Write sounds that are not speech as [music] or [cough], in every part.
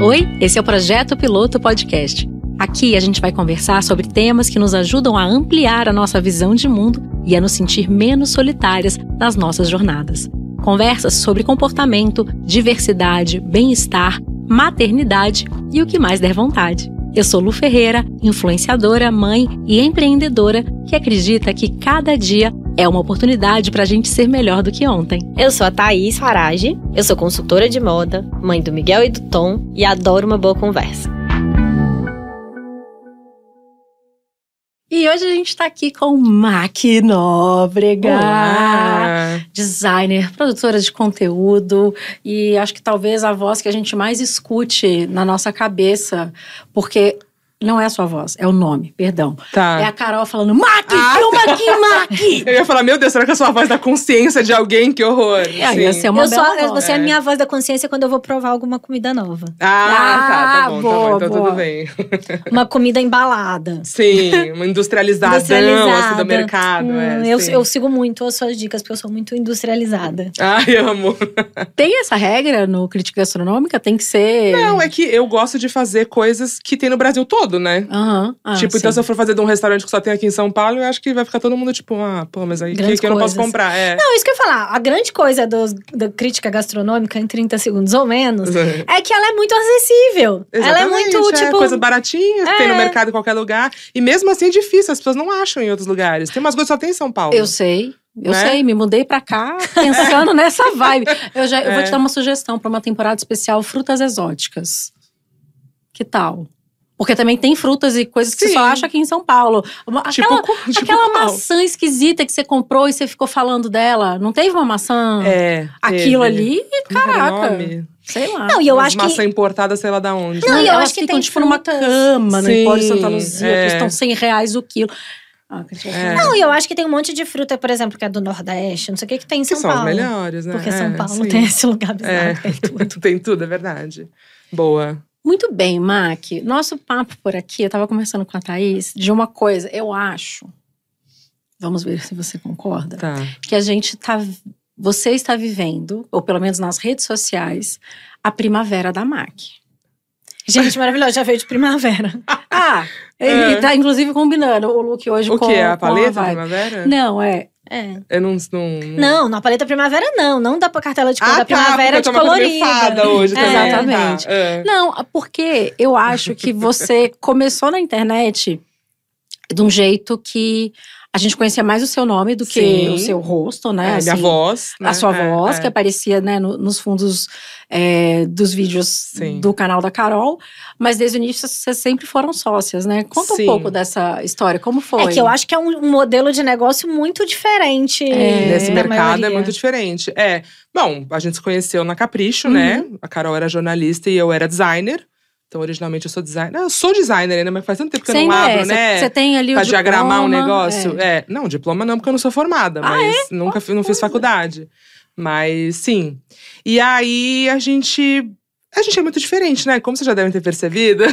Oi, esse é o Projeto Piloto Podcast. Aqui a gente vai conversar sobre temas que nos ajudam a ampliar a nossa visão de mundo e a nos sentir menos solitárias nas nossas jornadas. Conversas sobre comportamento, diversidade, bem-estar, maternidade e o que mais der vontade. Eu sou Lu Ferreira, influenciadora, mãe e empreendedora que acredita que cada dia é uma oportunidade para a gente ser melhor do que ontem. Eu sou a Thaís Farage, eu sou consultora de moda, mãe do Miguel e do Tom e adoro uma boa conversa. E hoje a gente está aqui com Mac Nóbrega, Olá. designer, produtora de conteúdo e acho que talvez a voz que a gente mais escute na nossa cabeça, porque não é a sua voz, é o nome, perdão. Tá. É a Carol falando, Mac, Ah, filma aqui, Mac! [laughs] Eu ia falar, meu Deus, será que sou a voz da consciência de alguém? Que horror. É, ia Sim. ser uma eu sou, bela a- voz. você é a É. minha voz da consciência quando eu vou provar alguma comida nova. Ah, tá, tá Ah, bom, boa, tá bom. Então boa. tudo bem. [laughs] Uma comida embalada. Sim, uma industrializadão assim do mercado. Hum, é, eu, eu sigo muito as suas dicas, porque eu sou muito industrializada. Ai, amo. [laughs] Tem essa regra no Crítica Gastronômica? Tem que ser… Não, é que eu gosto de fazer coisas que tem no Brasil todo, né? Aham. Ah, tipo, então sim. se eu for fazer de um restaurante que só tem aqui em São Paulo, eu acho que vai ficar todo mundo tipo, ah, pô, mas aí que, que eu não posso comprar. É. Não, isso que eu ia falar. A grande coisa dos- da crítica gastronômica, em 30 segundos ou menos, é que ela é muito acessível. ela é Exatamente, muito, tipo. coisa baratinha, que tem no É. mercado em qualquer lugar. E mesmo assim é difícil, as pessoas não acham em outros lugares. Tem umas coisas que só tem em São Paulo. Eu sei. Eu Né? sei, me mudei pra cá pensando [laughs] nessa vibe. Eu, já, eu vou É. te dar uma sugestão pra uma temporada especial frutas exóticas. Que tal? Porque também tem frutas e coisas que você Sim. só acha aqui em São Paulo. Uma- Tipo, aquela co- tipo aquela qual? maçã esquisita que você comprou e você ficou falando dela. Não teve uma maçã? É. Aquilo teve. ali, caraca. nome? Sei lá. Não, e eu acho maçã que. importada, sei lá da onde. Não, e eu elas acho que ficam tem tipo numa cama no Sim, Empório Santa Luzia, é. que estão 100 reais o quilo. Ah, que É. Não, e eu acho que tem um monte de fruta, por exemplo, que é do Nordeste, não sei o que, que tem em que São são Paulo. as melhores, né? Porque É, São Paulo sim. tem esse lugar bizarro É. que tem tudo. [laughs] tem tudo, é verdade. Boa. Muito bem, Mac. Nosso papo por aqui, eu estava conversando com a Thaís de uma coisa, eu acho. Vamos ver se você concorda. Tá. Que a gente tá. Você está vivendo, ou pelo menos nas redes sociais, a primavera da Mac. Gente, maravilhoso, já veio de primavera. Ah, ele É. tá inclusive combinando o look hoje O com que? A com paleta vibe. primavera? Não, é. É. Eu não. Não, Não, na paleta primavera não. Não dá pra cartela de cor Ah, da tá, primavera de colorida. hoje também. Exatamente. Tá, é. Não, porque eu acho que você começou na internet de um jeito que a gente conhecia mais o seu nome do que Sim. o seu rosto, né? É, minha assim, voz. A né? sua É, voz, é. que aparecia né, no- nos fundos é, dos vídeos Sim. do canal da Carol. Mas desde o início vocês sempre foram sócias, né? Conta Sim. um pouco dessa história, como foi? É que eu acho que é um, modelo de negócio muito diferente. É, Nesse da mercado é muito diferente. É, bom, a gente se conheceu na Capricho, Uhum. né? A Carol era jornalista e eu era designer. Então, originalmente, eu sou designer. Eu sou designer ainda, mas faz tanto tempo que eu não abro, é, né? Você tem ali pra o diagramar um negócio. é. É. não, diploma não, porque eu não sou formada, Ah, mas nunca fi- não fiz faculdade. Mas sim. E aí a gente. A gente é muito diferente, né? Como vocês já devem ter percebido. [laughs]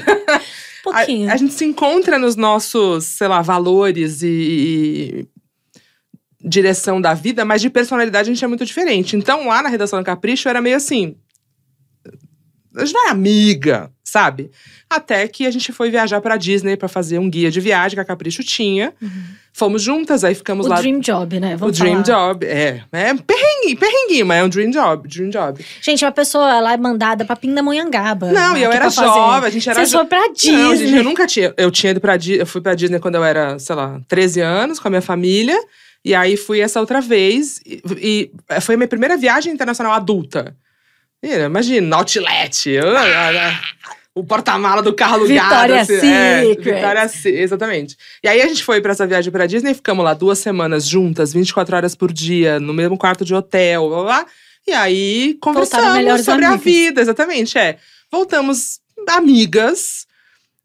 Um pouquinho. A, a gente se encontra nos nossos, sei lá, valores e, e direção da vida, mas de personalidade a gente é muito diferente. Então, lá na redação do Capricho, era meio assim. A gente não é amiga, sabe? Até que a gente foi viajar pra Disney pra fazer um guia de viagem que a Capricho tinha. Fomos juntas, aí ficamos Uhum. o lá. Dream Job, né? o Vamos Dream falar. Job, é. É perrenguinho, perrenguinho, mas é um Dream Job, Dream Job. Gente, uma pessoa ela é mandada pra Pindamonhangaba. Não, né, e eu era jovem, a gente era Vocês jo- foram pra Disney. Não, gente, eu nunca tinha. Eu tinha ido pra Disney. Eu fui pra Disney quando eu era, sei lá, 13 anos, com a minha família. E aí fui essa outra vez. E, e foi a minha primeira viagem internacional adulta. Imagina, outlet. eu- O porta-mala do carro alugado. Victoria's assim, é, Secret. Victoria's Se- exatamente. E aí a gente foi pra essa viagem pra Disney ficamos lá duas semanas juntas, 24 horas por dia, no mesmo quarto de hotel, blá blá. blá. E aí conversamos sobre a amigas. vida, exatamente. É. Voltamos amigas.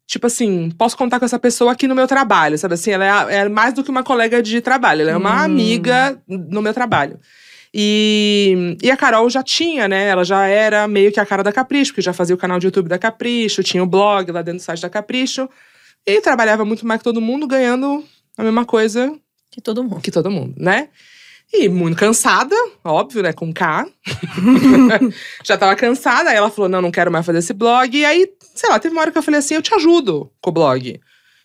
Tipo assim, posso contar com essa pessoa aqui no meu trabalho, sabe assim? Ela é, a- é mais do que uma colega de trabalho, ela é uma Hum. amiga no meu trabalho. E, e a Carol já tinha, né? Ela já era meio que a cara da Capricho, porque já fazia o canal de YouTube da Capricho, tinha o blog lá dentro do site da Capricho. E trabalhava muito mais que todo mundo, ganhando a mesma coisa Que todo mundo. que todo mundo, né? E muito cansada, óbvio, né? Com K. [laughs] Já tava cansada. Aí ela falou: não, não quero mais fazer esse blog. E aí, sei lá, teve uma hora que eu falei assim: eu te ajudo com o blog.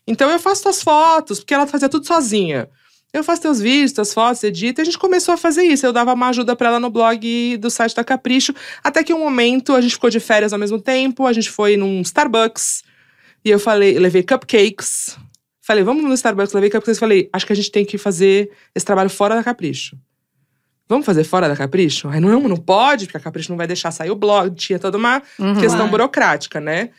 Então eu faço tuas fotos, porque ela fazia tudo sozinha. Eu faço teus vídeos, tuas fotos, edita. E a gente começou a fazer isso. Eu dava uma ajuda para ela no blog do site da Capricho. Até que um momento a gente ficou de férias ao mesmo tempo. A gente foi num Starbucks. E eu falei, eu levei cupcakes. Falei, vamos no Starbucks, levei cupcakes. Falei, acho que a gente tem que fazer esse trabalho fora da Capricho. Vamos fazer fora da Capricho? Aí não, não pode, porque a Capricho não vai deixar sair o blog. Tinha toda uma Uhum. questão Claro. burocrática, né?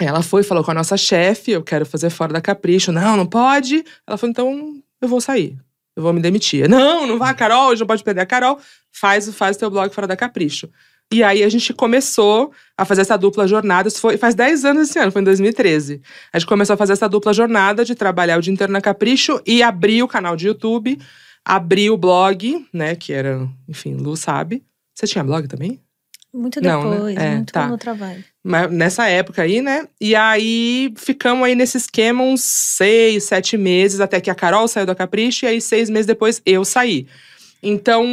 Ela foi, falou com a nossa chefe, eu quero fazer fora da Capricho. Não, não pode. Ela falou, então eu vou sair. Eu vou me demitir. Não, não vai, Carol, gente não pode perder a Carol. Faz, faz o teu blog fora da Capricho. E aí a gente começou a fazer essa dupla jornada. Isso foi faz 10 anos esse ano, foi em 2013. A gente começou a fazer essa dupla jornada de trabalhar o dia inteiro na Capricho e abrir o canal de YouTube, abrir o blog, né? Que era, enfim, Lu sabe. Você tinha blog também? Muito Não, né? depois, É, muito tá. no trabalho. Mas nessa época aí, né? E aí ficamos aí nesse esquema uns seis, sete meses, até que a Carol saiu da Capricho, e aí seis meses depois eu saí. Então,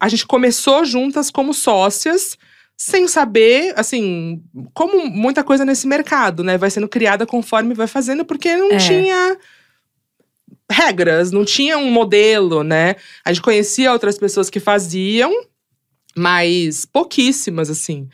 a gente começou juntas como sócias, sem saber, assim, como muita coisa nesse mercado, né? Vai sendo criada conforme vai fazendo, porque não É. tinha regras, não tinha um modelo, né? A gente conhecia outras pessoas que faziam, mas pouquíssimas, assim.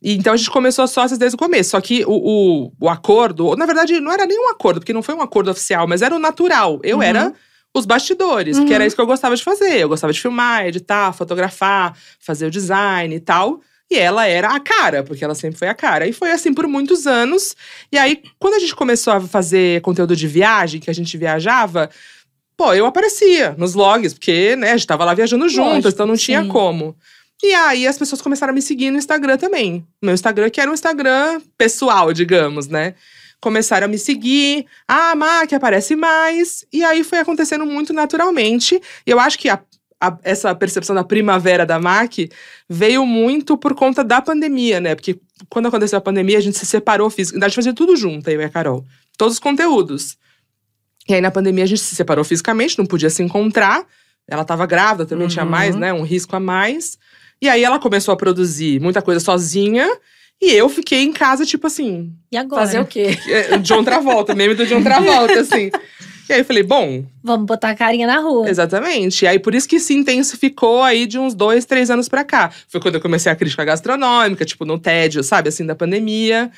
E então a gente começou sócias desde o começo. Só que o, o, o acordo, na verdade, não era nem um acordo, porque não foi um acordo oficial, mas era o natural. Eu Uhum. era os bastidores, porque Uhum. era isso que eu gostava de fazer. Eu gostava de filmar, editar, fotografar, fazer o design e tal. E ela era a cara, porque ela sempre foi a cara. E foi assim por muitos anos. E aí, quando a gente começou a fazer conteúdo de viagem, que a gente viajava, pô, eu aparecia nos vlogs, porque, né, a gente tava lá viajando juntas, então não tinha sim. como. E aí as pessoas começaram a me seguir no Instagram também. Meu Instagram, que era um Instagram pessoal, digamos, né? Começaram a me seguir. Ah, a Mac aparece mais. E aí foi acontecendo muito naturalmente. E eu acho que a- a- essa percepção da primavera da MAC veio muito por conta da pandemia, né? Porque quando aconteceu a pandemia, a gente se separou fisicamente. A gente fazia tudo junto, eu e a Carol. Todos os conteúdos. E aí, na pandemia, a gente se separou fisicamente, não podia se encontrar. Ela estava grávida, também tinha Uhum. mais, né? Um risco a mais. E aí, ela começou a produzir muita coisa sozinha. E eu fiquei em casa, tipo assim, E agora? Fazer o quê? [laughs] é, John Travolta, meme do John Travolta, assim. E aí eu falei, bom, Vamos botar a carinha na rua. Exatamente. E aí, por isso que se intensificou aí de uns dois, três anos pra cá. Foi quando eu comecei a crítica gastronômica, tipo, no tédio, sabe? Assim, da pandemia.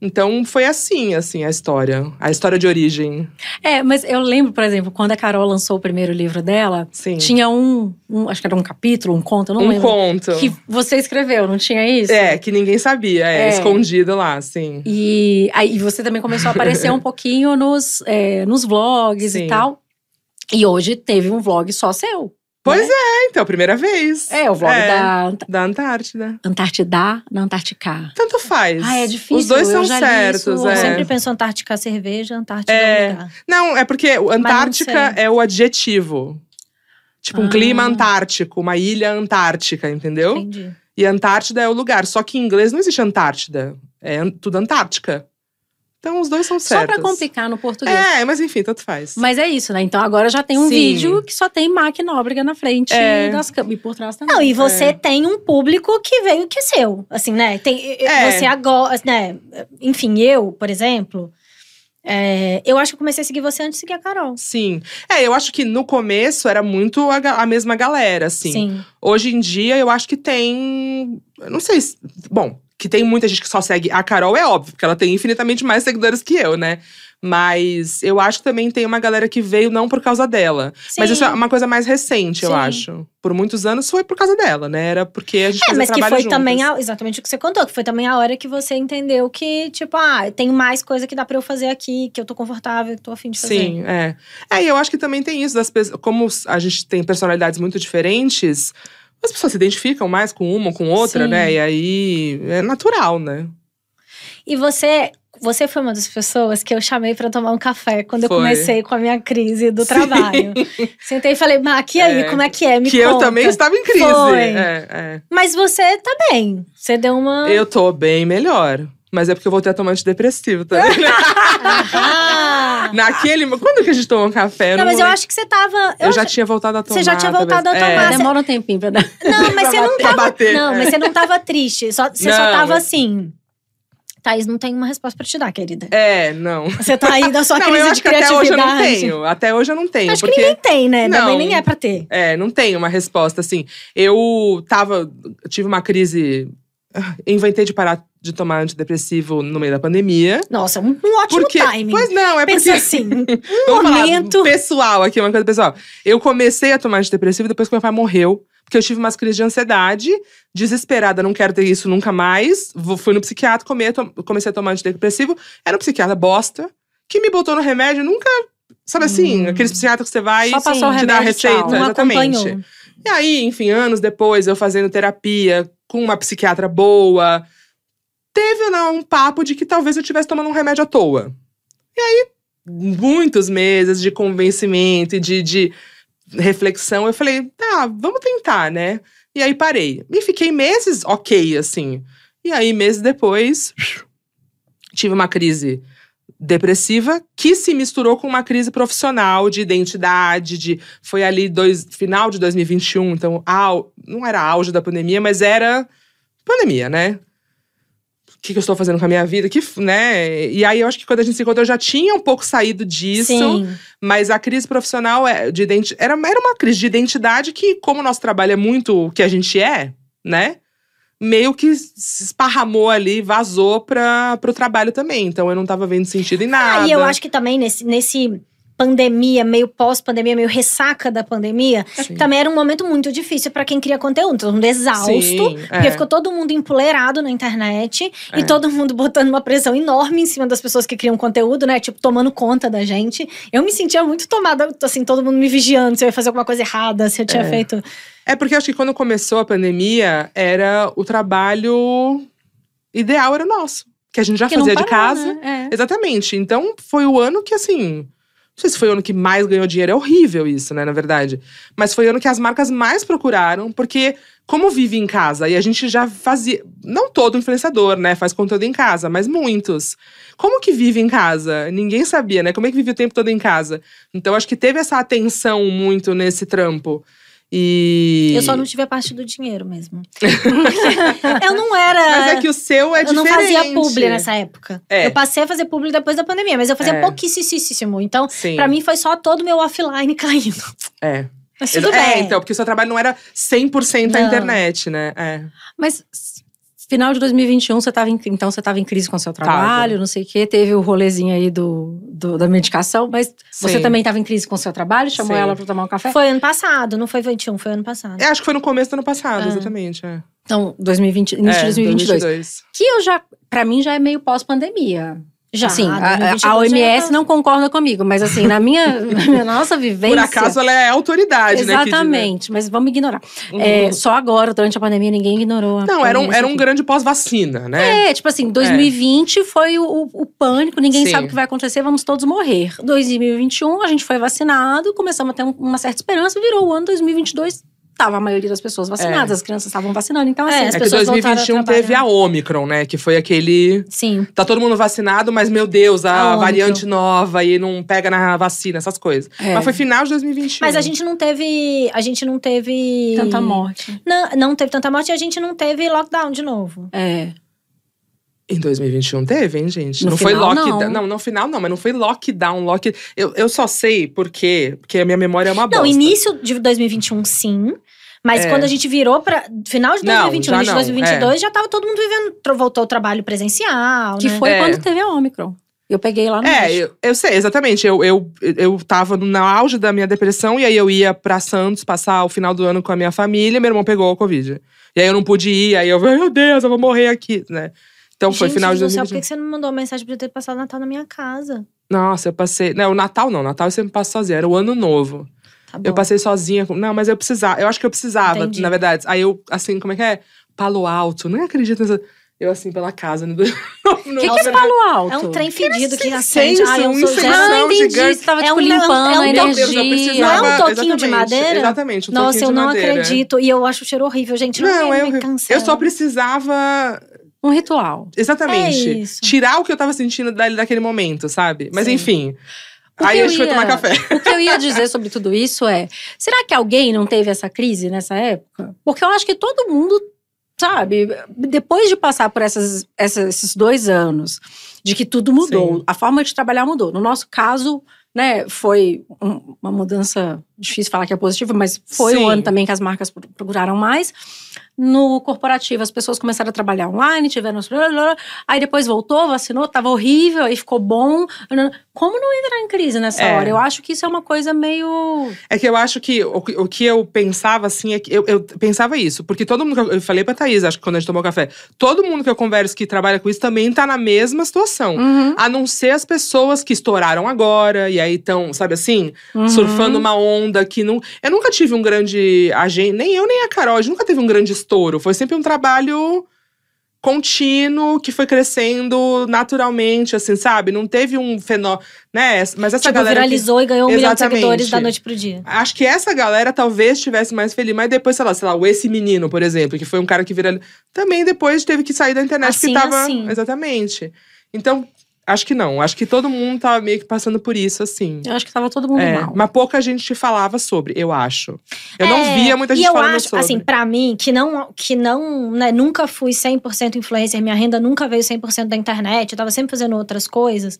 Então, foi assim, assim, a história. A história de origem. É, mas eu lembro, por exemplo, quando a Carol lançou o primeiro livro dela, Sim. tinha um, um- acho que era um capítulo, um conto, não um lembro. conto. Que você escreveu, não tinha isso? É, que ninguém sabia. É, É. escondido lá, sim. E aí você também começou a aparecer um [laughs] pouquinho nos, é, nos vlogs Sim. e tal. E hoje teve um vlog só seu. Pois né? é, então, primeira vez. É, o vlog É, da Ant- Da Antártida. Antártida, na Antártica. Tanto faz. Ah, é difícil, Os dois eu são certos, isso, é. Eu sempre penso Antártica cerveja, Antártica É. lugar. Não, é porque o Antártica é o adjetivo. Tipo, um Ah. clima antártico, uma ilha antártica, entendeu? Entendi. E Antártida é o lugar. Só que em inglês não existe Antártida. É tudo Antártica. Então os dois são Só certos. pra complicar no português. É, mas enfim, tanto faz. Mas é isso, né? Então agora já tem um Sim. vídeo que só tem Mac Nóbrega na frente É. das câmeras. E por trás também. Não, e você É. tem um público que veio que é seu. Assim, né? Tem, É. Você agora, né? Enfim, eu, por exemplo, é, eu acho que eu comecei a seguir você antes de seguir a Carol. Sim. É, eu acho que no começo era muito a, a mesma galera, assim. Sim. Hoje em dia, eu acho que tem. Não sei se. Bom, que tem muita gente que só segue a Carol, é óbvio, porque ela tem infinitamente mais seguidores que eu, né? Mas eu acho que também tem uma galera que veio não por causa dela. Mas Sim. isso é uma coisa mais recente, eu Sim. acho. Por muitos anos foi por causa dela, né? Era porque a gente É, fazia mas que foi juntas. também a- exatamente o que você contou, que foi também a hora que você entendeu que, tipo, ah, tem mais coisa que dá pra eu fazer aqui, que eu tô confortável, que tô afim de fazer. Sim, é. É, e eu acho que também tem isso das pessoas. Como a gente tem personalidades muito diferentes, as pessoas se identificam mais com uma ou com outra, Sim. né? E aí é natural, né? E você, você foi uma das pessoas que eu chamei pra tomar um café quando eu Foi. comecei com a minha crise do Sim. trabalho. [laughs] Sentei e falei, Mac, e aí, É. como é que é? Me que eu conta. também estava em crise. Foi. É, é. Mas você tá bem. Você deu uma. Eu tô bem melhor. Mas é porque eu voltei a tomar antidepressivo, tá vendo? [laughs] [laughs] [laughs] Naquele. Quando que a gente tomou um café? Não, mas eu acho que você tava. Eu já tinha voltado a tomar. Você já tinha voltado a talvez. tomar. É. você- Demora um tempinho pra dar. Não, mas [laughs] você não tava. bater. Não, É. mas você não tava triste. Só, você só Não, tava mas- assim. Thaís não tem uma resposta pra te dar, querida. É, não. Você tá aí da sua [laughs] não, crise eu de acho que até hoje eu não criatividade. tenho. Até hoje eu não tenho. Acho porque... que ninguém tem, né? Não. Também nem é pra ter. É, não tem uma resposta assim. Eu tava. eu Tive uma crise. [laughs] Inventei de parar de tomar antidepressivo no meio da pandemia. Nossa, um, um ótimo Porque. timing. Pois não, é Pensa porque. assim, um [laughs] momento. pessoal aqui, uma coisa pessoal. Eu comecei a tomar antidepressivo depois que meu pai morreu. Porque eu tive umas crises de ansiedade, desesperada, não quero ter isso nunca mais. Fui no psiquiatra, comecei a tomar antidepressivo. Era um psiquiatra bosta, que me botou no remédio, nunca. Sabe assim, Hum. aqueles psiquiatras que você vai Só passou te dar a tchau. receita. Não exatamente. E aí, enfim, anos depois, eu fazendo terapia com uma psiquiatra boa, teve não, um papo de que talvez eu estivesse tomando um remédio à toa. E aí, muitos meses de convencimento e de, de reflexão, eu falei, tá, vamos tentar, né? E aí parei. E fiquei meses ok, assim. E aí, meses depois, tive uma crise depressiva que se misturou com uma crise profissional de identidade, de foi ali dois, final de 2021, então au, não era auge da pandemia, mas era pandemia, né? O que, que eu estou fazendo com a minha vida? Que, né? E aí eu acho que quando a gente se encontrou, eu já tinha um pouco saído disso. Sim. Mas a crise profissional é de identi era, era uma crise de identidade que, como o nosso trabalho é muito o que a gente é, né? Meio que se esparramou ali, vazou para o trabalho também. Então eu não tava vendo sentido em nada. Ah, e eu acho que também nesse, nesse pandemia, meio pós-pandemia, meio ressaca da pandemia, Sim. também era um momento muito difícil pra quem cria conteúdo. Todo mundo exausto. Sim, Porque é. ficou todo mundo empoleirado na internet É. e todo mundo botando uma pressão enorme em cima das pessoas que criam conteúdo, né? Tipo, tomando conta da gente. Eu me sentia muito tomada, assim, todo mundo me vigiando se eu ia fazer alguma coisa errada, se eu tinha É. feito. É porque acho que quando começou a pandemia, era o trabalho ideal era o nosso. Que a gente já Que fazia de parou, casa. né? É. Exatamente. Então, foi o ano que, assim. Não sei se foi o ano que mais ganhou dinheiro. É horrível isso, né, na verdade. Mas foi o ano que as marcas mais procuraram, porque, como vive em casa, e a gente já fazia. Não todo influenciador, né? Faz conteúdo em casa, mas muitos. Como que vive em casa? Ninguém sabia, né? Como é que vive o tempo todo em casa? Então, acho que teve essa atenção muito nesse trampo. E. Eu só não tive a parte do dinheiro mesmo. [laughs] eu não era. Mas é que o seu é eu não diferente. fazia publi nessa época. É. Eu passei a fazer publi depois da pandemia, mas eu fazia É. pouquíssimo. Então, Sim. pra mim, foi só todo o meu offline [laughs] caindo. É. Mas tudo é, bem. então, porque o seu trabalho não era 100% a Não. internet, né? É. Mas final de 2021, você tava em, então você estava em crise com o seu trabalho, não sei o quê. Teve o rolezinho aí do, do- da medicação, mas você Sim. também estava em crise com o seu trabalho? Chamou Sim. ela para tomar um café? Foi ano passado, não foi 21, foi ano passado. É, acho que foi no começo do ano passado, Ah. exatamente. É. Então, 2020, início É, de 2022. 2022. Que eu já, pra mim, já é meio pós-pandemia. Já, assim, a, 2022 a OMS já não concorda comigo, mas assim, na minha, [laughs] na nossa vivência. Por acaso ela é autoridade, né? Kid, né? Exatamente, mas vamos ignorar. Uhum. É, só agora, durante a pandemia, ninguém ignorou. a Não, era um, era um aqui. grande pós-vacina, né? É, tipo assim, 2020 foi o, o- o pânico, ninguém Sim. sabe o que vai acontecer, vamos todos morrer. 2021, a gente foi vacinado, começamos a ter um- uma certa esperança, virou o ano 2022, tava a maioria das pessoas vacinadas, É. as crianças estavam vacinando, então assim… É, É, as que pessoas voltaram a 2021 teve a Omicron, né? Que foi aquele. Sim. Tá todo mundo vacinado, mas meu Deus, a, A variante nova e não pega na vacina, essas coisas. É. Mas foi final de 2021. Mas a gente não teve. A gente não teve. Tanta morte. Não, não teve tanta morte e a gente não teve lockdown de novo. É. Em 2021 teve, hein, gente? No não foi final, lockdown. não. Não. no final não, mas não foi lockdown. Lock... Eu, eu só sei por quê, porque a minha memória é uma bosta. Não, início de 2021, sim. Mas É. quando a gente virou pra. Final de Não, 2021, já início de não, 2022, já tava todo mundo vivendo. Voltou o trabalho presencial. Que né? foi É. quando teve a Omicron. Eu peguei lá no É, eu, eu sei, exatamente. Eu, eu, eu tava no auge da minha depressão e aí eu ia pra Santos passar o final do ano com a minha família e meu irmão pegou a Covid. E aí eu não pude ir, aí eu falei, [laughs] meu Deus, eu vou morrer aqui, né? Então foi Gente final de do céu, por 2021. que você não mandou uma mensagem pra eu ter passado o Natal na minha casa? Nossa, eu passei. Não, o Natal não. Natal eu sempre passo sozinha. Era o ano novo. Tá. Eu passei sozinha. Não, mas eu precisava. Eu acho que eu precisava, Entendi. na verdade. Aí eu, assim, como é que é? Palo alto. Nem acredito nessa. Eu, assim, pela casa. O [laughs] que, que é palo alto? É um trem fedido que incenso, acende. Ai, eu um sou Ah, Não, entendi. gigante. Você tava, É tipo, um- é um- limpando é um a energia. Eu. Não é um toquinho de madeira? Exatamente, um Nossa, toquinho eu não madeira. acredito. E eu acho o cheiro horrível, gente. Não, Não, eu, me cancela. eu só precisava. Um ritual. Exatamente. É isso. Tirar o que eu tava sentindo daquele momento, sabe? Mas Sim. enfim. Aí eu a gente foi ia- tomar café. [laughs] O que eu ia dizer sobre tudo isso é: será que alguém não teve essa crise nessa época? Porque eu acho que todo mundo, sabe, depois de passar por essas, essas- esses dois anos, de que tudo mudou, Sim. a forma de trabalhar mudou. No nosso caso, né, foi um- uma mudança, difícil falar que é positiva, mas foi Sim. o ano também que as marcas pro- procuraram mais. No corporativo, as pessoas começaram a trabalhar online, tiveram. Aí depois voltou, vacinou, tava horrível, aí ficou bom. Como não entrar em crise nessa É. hora? Eu acho que isso é uma coisa meio. É que eu acho que o, que- o que eu pensava, assim, é que eu, eu pensava isso. Porque todo mundo. eu- Eu falei pra Thaís, acho que quando a gente tomou café. Todo mundo que eu converso que trabalha com isso também tá na mesma situação. Uhum, A não ser as pessoas que estouraram agora, e aí estão, sabe assim, uhum. surfando uma onda que não. Eu nunca tive um grande agente, nem eu nem a Carol, a gente nunca teve um grande estouro. Foi sempre um trabalho contínuo que foi crescendo naturalmente, assim, sabe? Não teve um fenômeno, né? Mas essa Tipo, galera. que- viralizou e ganhou um milhão de Exatamente. seguidores da noite pro dia. Acho que essa galera talvez estivesse mais feliz, mas depois, sei lá, sei lá, o esse menino, por exemplo, que foi um cara que viralizou. Também depois teve que sair da internet Assim, porque tava. assim. Exatamente. Então, acho que não. Acho que todo mundo tava meio que passando por isso, assim. Eu acho que tava todo mundo É, mal. mas pouca gente falava sobre, eu acho. Eu não É, via muita e gente eu falando acho, sobre. assim, pra mim, que não, que não, né, nunca fui 100% influencer, minha renda nunca veio 100% da internet, eu tava sempre fazendo outras coisas.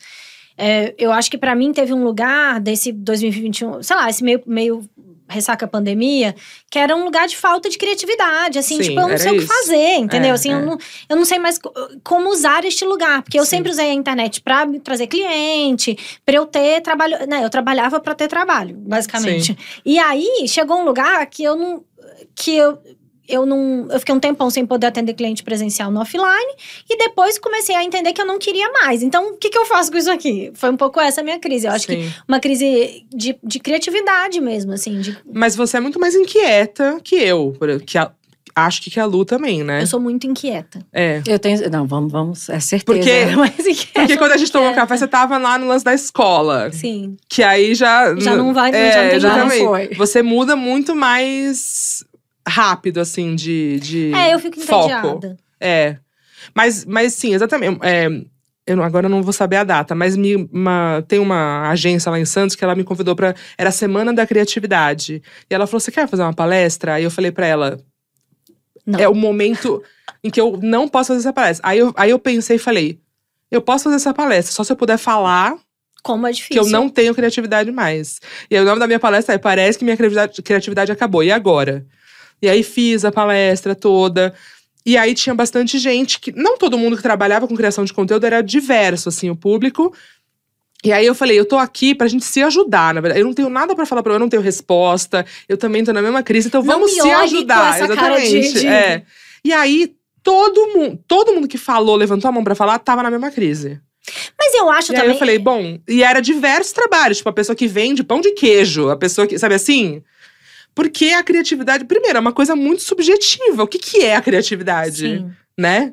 É, eu acho que pra mim teve um lugar desse 2021, sei lá, esse meio, meio ressaca pandemia, que era um lugar de falta de criatividade, assim, Sim, tipo, eu não sei o que isso. fazer, entendeu? É, assim, é. Eu, não, eu não sei mais co- como usar este lugar, porque eu Sim. sempre usei a internet pra me trazer cliente, pra eu ter trabalho, né, eu trabalhava pra ter trabalho, basicamente. E aí chegou um lugar que eu não que eu eu não. Eu fiquei um tempão sem poder atender cliente presencial no offline. E depois comecei a entender que eu não queria mais. Então, o que, que eu faço com isso aqui? Foi um pouco essa a minha crise. Eu acho que Sim. uma crise de, de criatividade mesmo, assim. de- Mas você é muito mais inquieta que eu. Que a- acho que que a Lu também, né? Eu sou muito inquieta. É. Eu tenho. Não, vamos, vamos. É certeza. Porque- [laughs] Mas inquieta. Porque quando a gente tomou inquieta. café, você tava lá no lance da escola. Sim. Que aí já. Já não vai- é, já não tem exatamente. Não foi. Você muda muito mais rápido, assim, de. de É, eu fico foco. entediada. É. Mas, mas sim, exatamente. É, eu agora eu não vou saber a data, mas me, uma- tem uma agência lá em Santos que ela me convidou para Era a Semana da Criatividade. E ela falou: Você quer fazer uma palestra? Aí eu falei para ela: Não. É o momento em que eu não posso fazer essa palestra. Aí eu, aí eu pensei e falei: Eu posso fazer essa palestra, só se eu puder falar Como é difícil. que eu não tenho criatividade mais. E aí o nome da minha palestra é Parece que minha criatividade, criatividade acabou. E agora? E aí fiz a palestra toda. E aí tinha bastante gente que. Não todo mundo que trabalhava com criação de conteúdo era diverso, assim, o público. E aí eu falei, eu tô aqui pra gente se ajudar, na verdade. Eu não tenho nada pra falar pra eu não tenho resposta. Eu também tô na mesma crise, então Não vamos se ajudar. Exatamente. de- É. E aí, todo mundo, todo mundo que falou, levantou a mão pra falar, tava na mesma crise. Mas eu acho E aí também. eu falei, bom, e era diversos trabalhos, tipo, a pessoa que vende pão de queijo, a pessoa que, sabe assim? Porque a criatividade, primeiro, é uma coisa muito subjetiva. O que, que é a criatividade, Sim. né?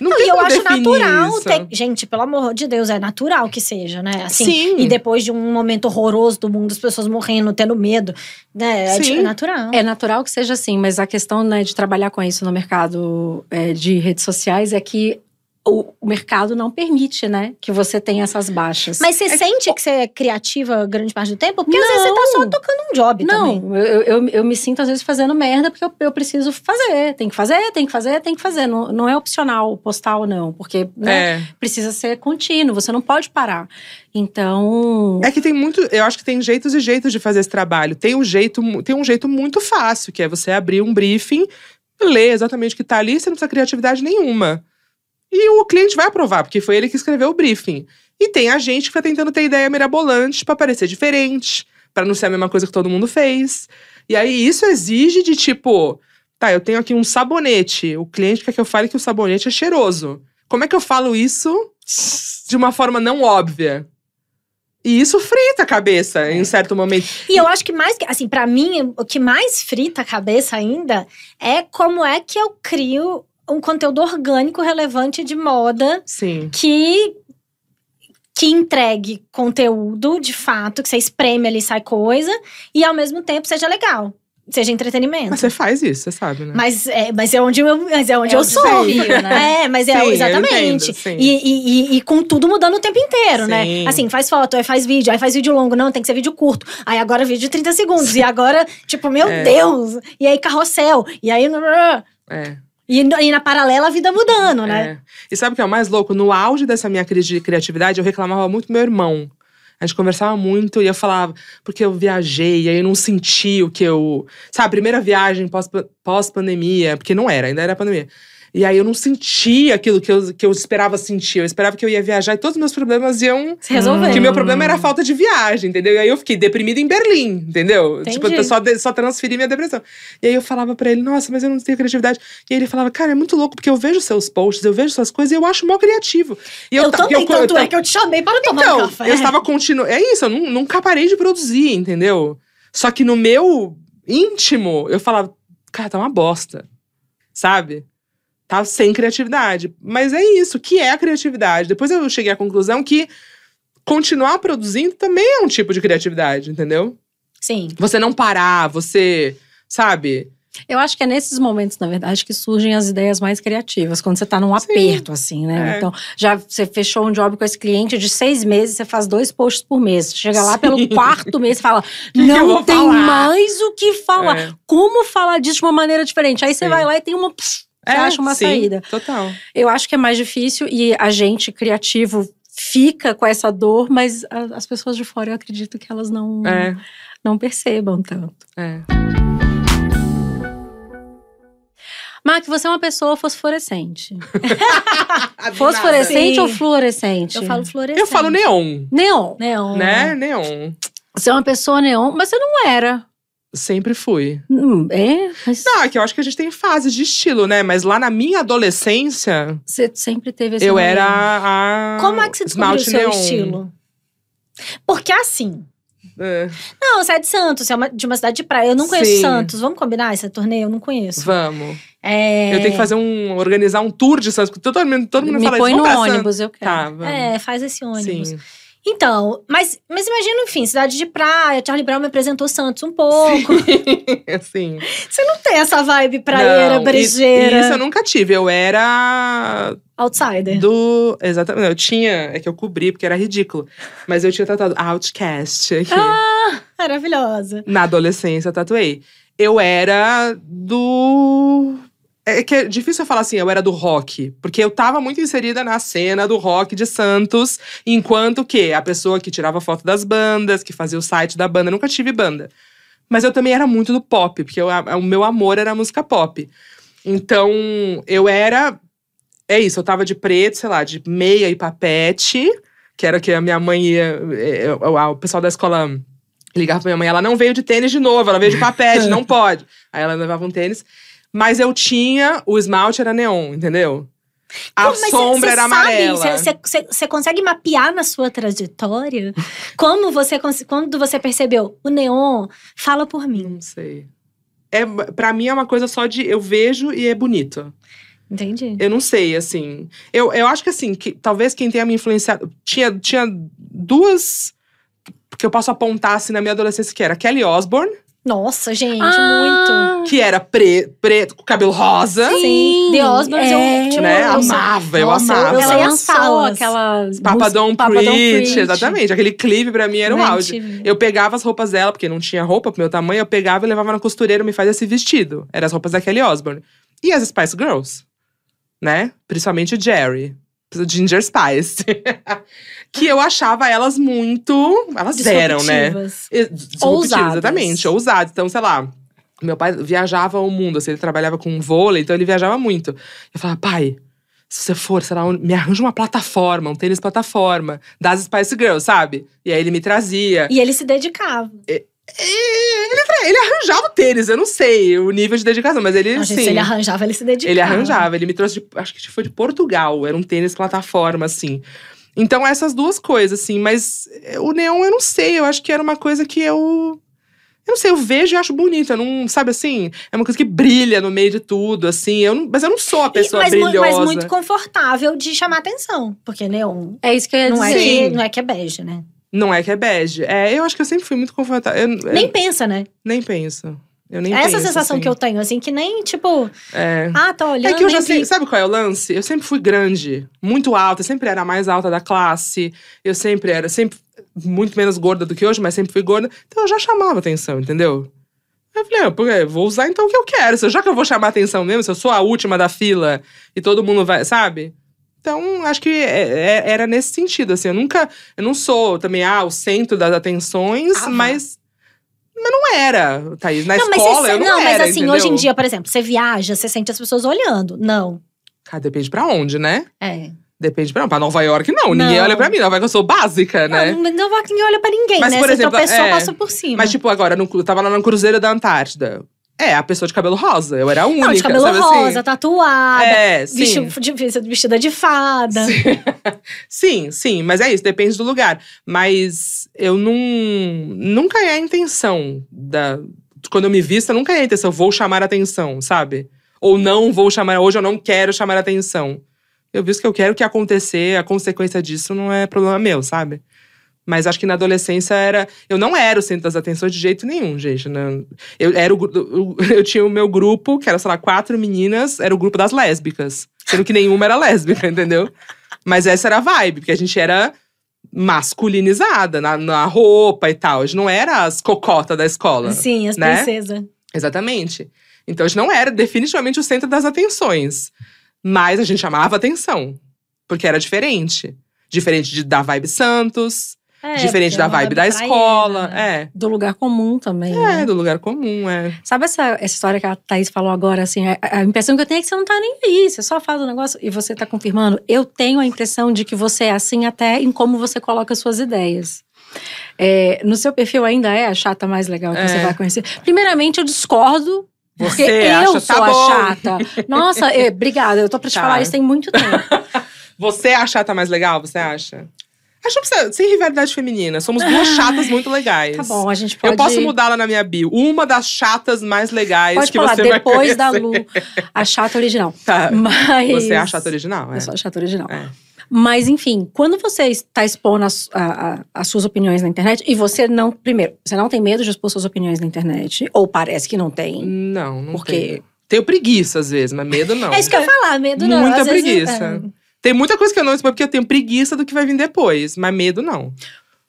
Não, Não, tem e eu acho natural. ter- Gente, pelo amor de Deus, é natural que seja, né? Assim, Sim. E depois de um momento horroroso do mundo, as pessoas morrendo, tendo medo, né? É, Sim. de- é natural. É natural que seja assim, mas a questão né, de trabalhar com isso no mercado é, de redes sociais é que o, mercado não permite, né, que você tenha essas baixas. Mas você sente que você é criativa grande parte do tempo? Porque às vezes você tá só Não. tocando um job também. não, eu, eu, eu me sinto às vezes fazendo merda porque eu, eu preciso fazer. Tem que fazer, tem que fazer, tem que fazer. Não, não é opcional postar ou não, porque né, É. precisa ser contínuo, você não pode parar. Então. É que tem muito. Eu acho que tem jeitos e jeitos de fazer esse trabalho. Tem um jeito, tem um jeito muito fácil, que é você abrir um briefing, ler exatamente o que tá ali, você não precisa criatividade nenhuma. E o cliente vai aprovar, porque foi ele que escreveu o briefing. E tem a gente que tá tentando ter ideia mirabolante pra parecer diferente, pra não ser a mesma coisa que todo mundo fez. E aí isso exige de tipo, tá, eu tenho aqui um sabonete. O cliente quer que eu fale que o sabonete é cheiroso. Como é que eu falo isso de uma forma não óbvia? E isso frita a cabeça em um certo momento. E eu acho que mais, assim, pra mim, o que mais frita a cabeça ainda é como é que eu crio um conteúdo orgânico relevante de moda Sim. que que entregue conteúdo de fato, que você espreme ali e sai coisa, e ao mesmo tempo seja legal. seja entretenimento. Mas você faz isso, você sabe, né? Mas é, mas é onde eu, mas é onde É eu o sou. desafio, né? [laughs] É, mas é Sim, exatamente. entendo, sim. E, e, e, e com tudo mudando o tempo inteiro, né? Sim. Assim, faz foto, aí faz vídeo, aí faz vídeo longo, não, tem que ser vídeo curto. Aí agora vídeo de 30 segundos. E agora, tipo, meu É. Deus! E aí carrossel. E aí. É. E, e na paralela a vida mudando, né? É. E sabe o que é o mais louco? No auge dessa minha crise de criatividade, eu reclamava muito meu irmão. A gente conversava muito e eu falava, porque eu viajei, aí eu não senti o que eu. Sabe, primeira viagem pós- pós-pandemia, porque não era, ainda era pandemia. E aí eu não sentia aquilo que eu, que eu esperava sentir. Eu esperava que eu ia viajar e todos os meus problemas iam. Se resolver. Que o meu problema era a falta de viagem, entendeu? E aí eu fiquei deprimida em Berlim, entendeu? Entendi. Tipo, eu só, só transferi minha depressão. E aí eu falava pra ele, nossa, mas eu não tenho criatividade. E aí ele falava, cara, é muito louco, porque eu vejo seus posts, eu vejo suas coisas e eu acho mó criativo. E Eu, ta- também, eu- tanto eu- é que eu te chamei para tomar então, um café. eu estava continuando. É isso, eu nu- nunca parei de produzir, entendeu? Só que no meu íntimo, eu falava, cara, tá uma bosta. Sabe? Tá sem criatividade. Mas é isso, que é a criatividade. Depois eu cheguei à conclusão que continuar produzindo também é um tipo de criatividade, entendeu? Sim. Você não parar, você. Sabe? Eu acho que é nesses momentos, na verdade, que surgem as ideias mais criativas, quando você tá num aperto, assim, né? É. Então, já você fechou um job com esse cliente de seis meses, você faz dois posts por mês. Você Chega lá pelo quarto mês e fala: [laughs] não tem falar?" mais o que falar. É. Como falar disso de uma maneira diferente? Aí você Sim. vai lá e tem uma. Você É, acha uma sim, saída. Total. Eu acho que é mais difícil e a gente criativo fica com essa dor, mas a- as pessoas de fora eu acredito que elas não, É, não percebam tanto. é. Mac, você é uma pessoa fosforescente. [laughs] Fosforescente Sim. ou fluorescente? Eu falo fluorescente. Eu falo neon, Neon. Neon. né? Neon. Você é uma pessoa neon, mas você não era. Sempre fui. Hum, é? Mas Não, é que eu acho que a gente tem fases de estilo, né? Mas lá na minha adolescência, você sempre teve esse eu era a. Como é que você descobriu o seu neon. estilo? Porque assim. É, Não, você é de Santos, você é uma- de uma cidade de praia. Eu não conheço Sim. Santos. Vamos combinar esse torneio? Eu não conheço. vamos. É... Eu tenho que fazer um. organizar um tour de Santos. porque Todo mundo, todo mundo Me fala põe isso. no ônibus, eu Santos. quero. Tá, vamos. É, faz esse ônibus. Sim. Então, mas, mas imagina, enfim, cidade de praia. Charlie Brown me apresentou Santos um pouco. [laughs] Assim. Você não tem essa vibe praieira, Não, brejeira, e Isso eu nunca tive. Eu era outsider. do. Exatamente. Eu tinha. É que eu cobri, porque era ridículo. Mas eu tinha tatuado Outcast aqui. Ah! Maravilhosa. Na adolescência, eu tatuei. Eu era do. É que é difícil eu falar assim, eu era do rock. Porque eu tava muito inserida na cena do rock de Santos, enquanto que a pessoa que tirava foto das bandas, que fazia o site da banda, eu nunca tive banda. Mas eu também era muito do pop, porque eu- o meu amor era a música pop. Então, eu era. É isso, eu tava de preto, sei lá, de meia e papete, que era que a minha mãe ia. é, é, O o pessoal da escola ligava pra minha mãe, ela não veio de tênis de novo, ela veio de [laughs] papete, não pode. Aí ela levava um tênis. Mas eu tinha, o esmalte era neon, entendeu? A Pô, mas cê- sombra cê era sabe, amarela. Você consegue mapear na sua trajetória [laughs] como você quando você percebeu o neon fala por mim, Não sei. É, pra mim é uma coisa só de eu vejo e é bonito. entendi? Eu não sei, assim. Eu, eu acho que assim, que, talvez quem tenha me influenciado. Tinha, tinha duas que eu posso apontar assim na minha adolescência, que era Kelly Osbourne, Nossa, gente, muito. Ah, que era pre, preto, com cabelo rosa. Sim, The eu, é. tipo, né? eu amava, eu Nossa, eu- amava. eu sei Ela as lançou falas. aquela Papa Don't Papa Preach, Preach. exatamente. Aquele clipe pra mim era o na auge. Eu pegava as roupas dela, porque não tinha roupa pro meu tamanho, eu pegava e levava na costureira, me faz esse vestido. Eram as roupas da Kelly Osbourne. E as Spice Girls, né? Principalmente o Jerry. Ginger Spice. [laughs] que eu achava elas muito. Elas eram, né? Ousadas. Exatamente, ousadas. Então, sei lá. Meu pai viajava o mundo, assim, ele trabalhava com vôlei, então ele viajava muito. Eu falava, pai, se você for, sei lá, me arranja uma plataforma, um tênis plataforma, das Spice Girls, sabe? E aí ele me trazia. E ele se dedicava. E Ele, ele arranjava o tênis, eu não sei o nível de dedicação, mas ele, Não, gente, sim. se ele arranjava, ele se dedicava. Ele arranjava, ele me trouxe, de, acho que foi de Portugal, era um tênis plataforma, assim. Então, essas duas coisas, assim, mas o neon eu não sei, eu acho que era uma coisa que eu. Eu não sei, eu vejo e acho bonita, eu não, sabe assim? É uma coisa que brilha no meio de tudo, assim. Eu não- mas eu não sou a E- pessoa mas, mu- brilhosa. mas muito confortável de chamar atenção. Porque neon É isso que eu ia não é, dizer. que, não é que é bege, né? Não é que é bege. É, eu acho que eu sempre fui muito confortável. Eu, eu- Nem pensa, né? nem penso. Eu nem Essa penso, sensação assim. que eu tenho, assim, que nem, tipo, É. ah, tá olhando. É que eu já sei, vi. sabe qual é o lance? Eu sempre fui grande, muito alta, eu sempre era a mais alta da classe. Eu sempre era, sempre muito menos gorda do que hoje, mas sempre fui gorda. Então eu já chamava atenção, entendeu? Eu falei, ah, por quê? vou usar então o que eu quero. Eu- Já que eu vou chamar atenção mesmo, se eu sou a última da fila e todo mundo vai, sabe? Então, acho que é- é- era nesse sentido, assim. Eu nunca. Eu não sou também, ah, o centro das atenções, Ah, mas. Mas não era, Thaís. Na não, mas escola você- eu não, não, mas era, assim, entendeu? hoje em dia, por exemplo, você viaja, você sente as pessoas olhando. Não. Cara, depende pra onde, né? É. Depende pra, pra Nova York, não. Ninguém Não. olha pra mim. Nova York eu sou básica, né? Não, não vai ninguém olha pra ninguém, Mas, né? por exemplo, tropeçou, é, passa por cima. Mas, tipo, agora, no, eu tava lá no Cruzeiro da Antártida. É, a pessoa de cabelo rosa. Eu era a única, não, de cabelo sabe rosa, assim? tatuada, É, sim. vestido- de- vestida de fada. [laughs] Sim, sim. Mas é isso, depende do lugar. Mas eu não… Nunca é a intenção da… Quando eu me visto, nunca é a intenção. Vou chamar atenção, sabe? Ou não vou chamar… Hoje eu não quero chamar atenção. Eu visto que eu quero que acontecer. A consequência disso não é problema meu, sabe? Mas acho que na adolescência era. Eu não era o centro das atenções de jeito nenhum, gente. né? Eu, era o, [laughs] eu tinha o meu grupo, que era, sei lá, quatro meninas, era o grupo das lésbicas. Sendo que nenhuma era lésbica, [laughs] entendeu? Mas essa era a vibe, porque a gente era masculinizada na, na roupa e tal. A gente não era as cocotas da escola. Sim, as né? princesas. Exatamente. Então a gente não era definitivamente o centro das atenções. Mas a gente chamava atenção. Porque era diferente. Diferente de, da vibe Santos, É, diferente da é vibe da escola. né? Do lugar comum também. É, né? é, do lugar comum, é. Sabe essa, essa história que a Thaís falou agora, assim? A, a impressão que eu tenho é que você não tá nem aí. Você só faz o negócio e você tá confirmando. Eu tenho a impressão de que você é assim até em como você coloca suas ideias. É, no seu perfil ainda é a chata mais legal que É. você vai conhecer. Primeiramente, eu discordo. Porque Você eu acha, sou tá a bom. chata. Nossa, é, obrigada. Eu tô pra te Tá. falar isso tem muito tempo. [laughs] Você é a chata mais legal, você acha? Que não precisa, sem rivalidade feminina. Somos duas chatas muito legais. Tá bom, a gente pode. Eu posso mudá-la na minha bio. Uma das chatas mais legais Pode que falar, você vai depois da. Lu, a chata original. [laughs] Tá. Mas. Você é a chata original, é. Eu sou a chata original. É. Mas, enfim, quando você está expondo as, a- a- as suas opiniões na internet, e você não. Primeiro, você não tem medo de expor suas opiniões na internet, ou parece que não tem. Não, não Porque- tenho. Tenho preguiça às vezes, mas medo não. É isso que eu ia falar, medo não. Muita Às vezes, preguiça. é. Tem muita coisa que eu não exponho porque eu tenho preguiça do que vai vir depois, mas medo não.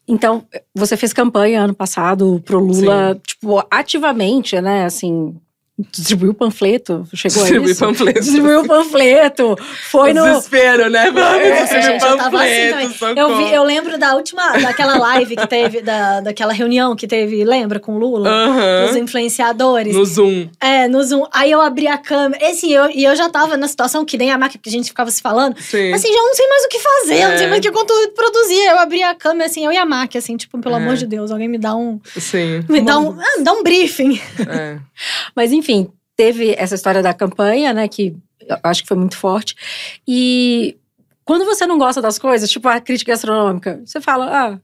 Então, você fez campanha ano passado pro Lula, tipo, ativamente, né? Assim, distribuiu panfleto, chegou Distribuir a isso? panfleto. Distribuiu panfleto. Foi no. Desespero, né? Vamos É, distribuir assim panfleto, também. Eu, vi- eu lembro da última, daquela live que teve, da, daquela reunião que teve, lembra, com o Lula? Aham. Os influenciadores. No Zoom. É, no Zoom. Aí eu abri a câmera. Esse, eu, e eu já tava na situação que nem a máquina que a gente ficava se falando. Sim. Assim, já não sei mais o que fazer, eu não sei É. mais que conteúdo produzir. Eu abri a câmera, assim, eu e a máquina, assim, tipo, pelo É. amor de Deus, alguém me dá um. Sim. Me dá um, ah, me dá um briefing. É. [laughs] Mas, enfim, teve essa história da campanha, né? Que eu acho que foi muito forte. E quando você não gosta das coisas, tipo a crítica gastronômica, você fala, ah,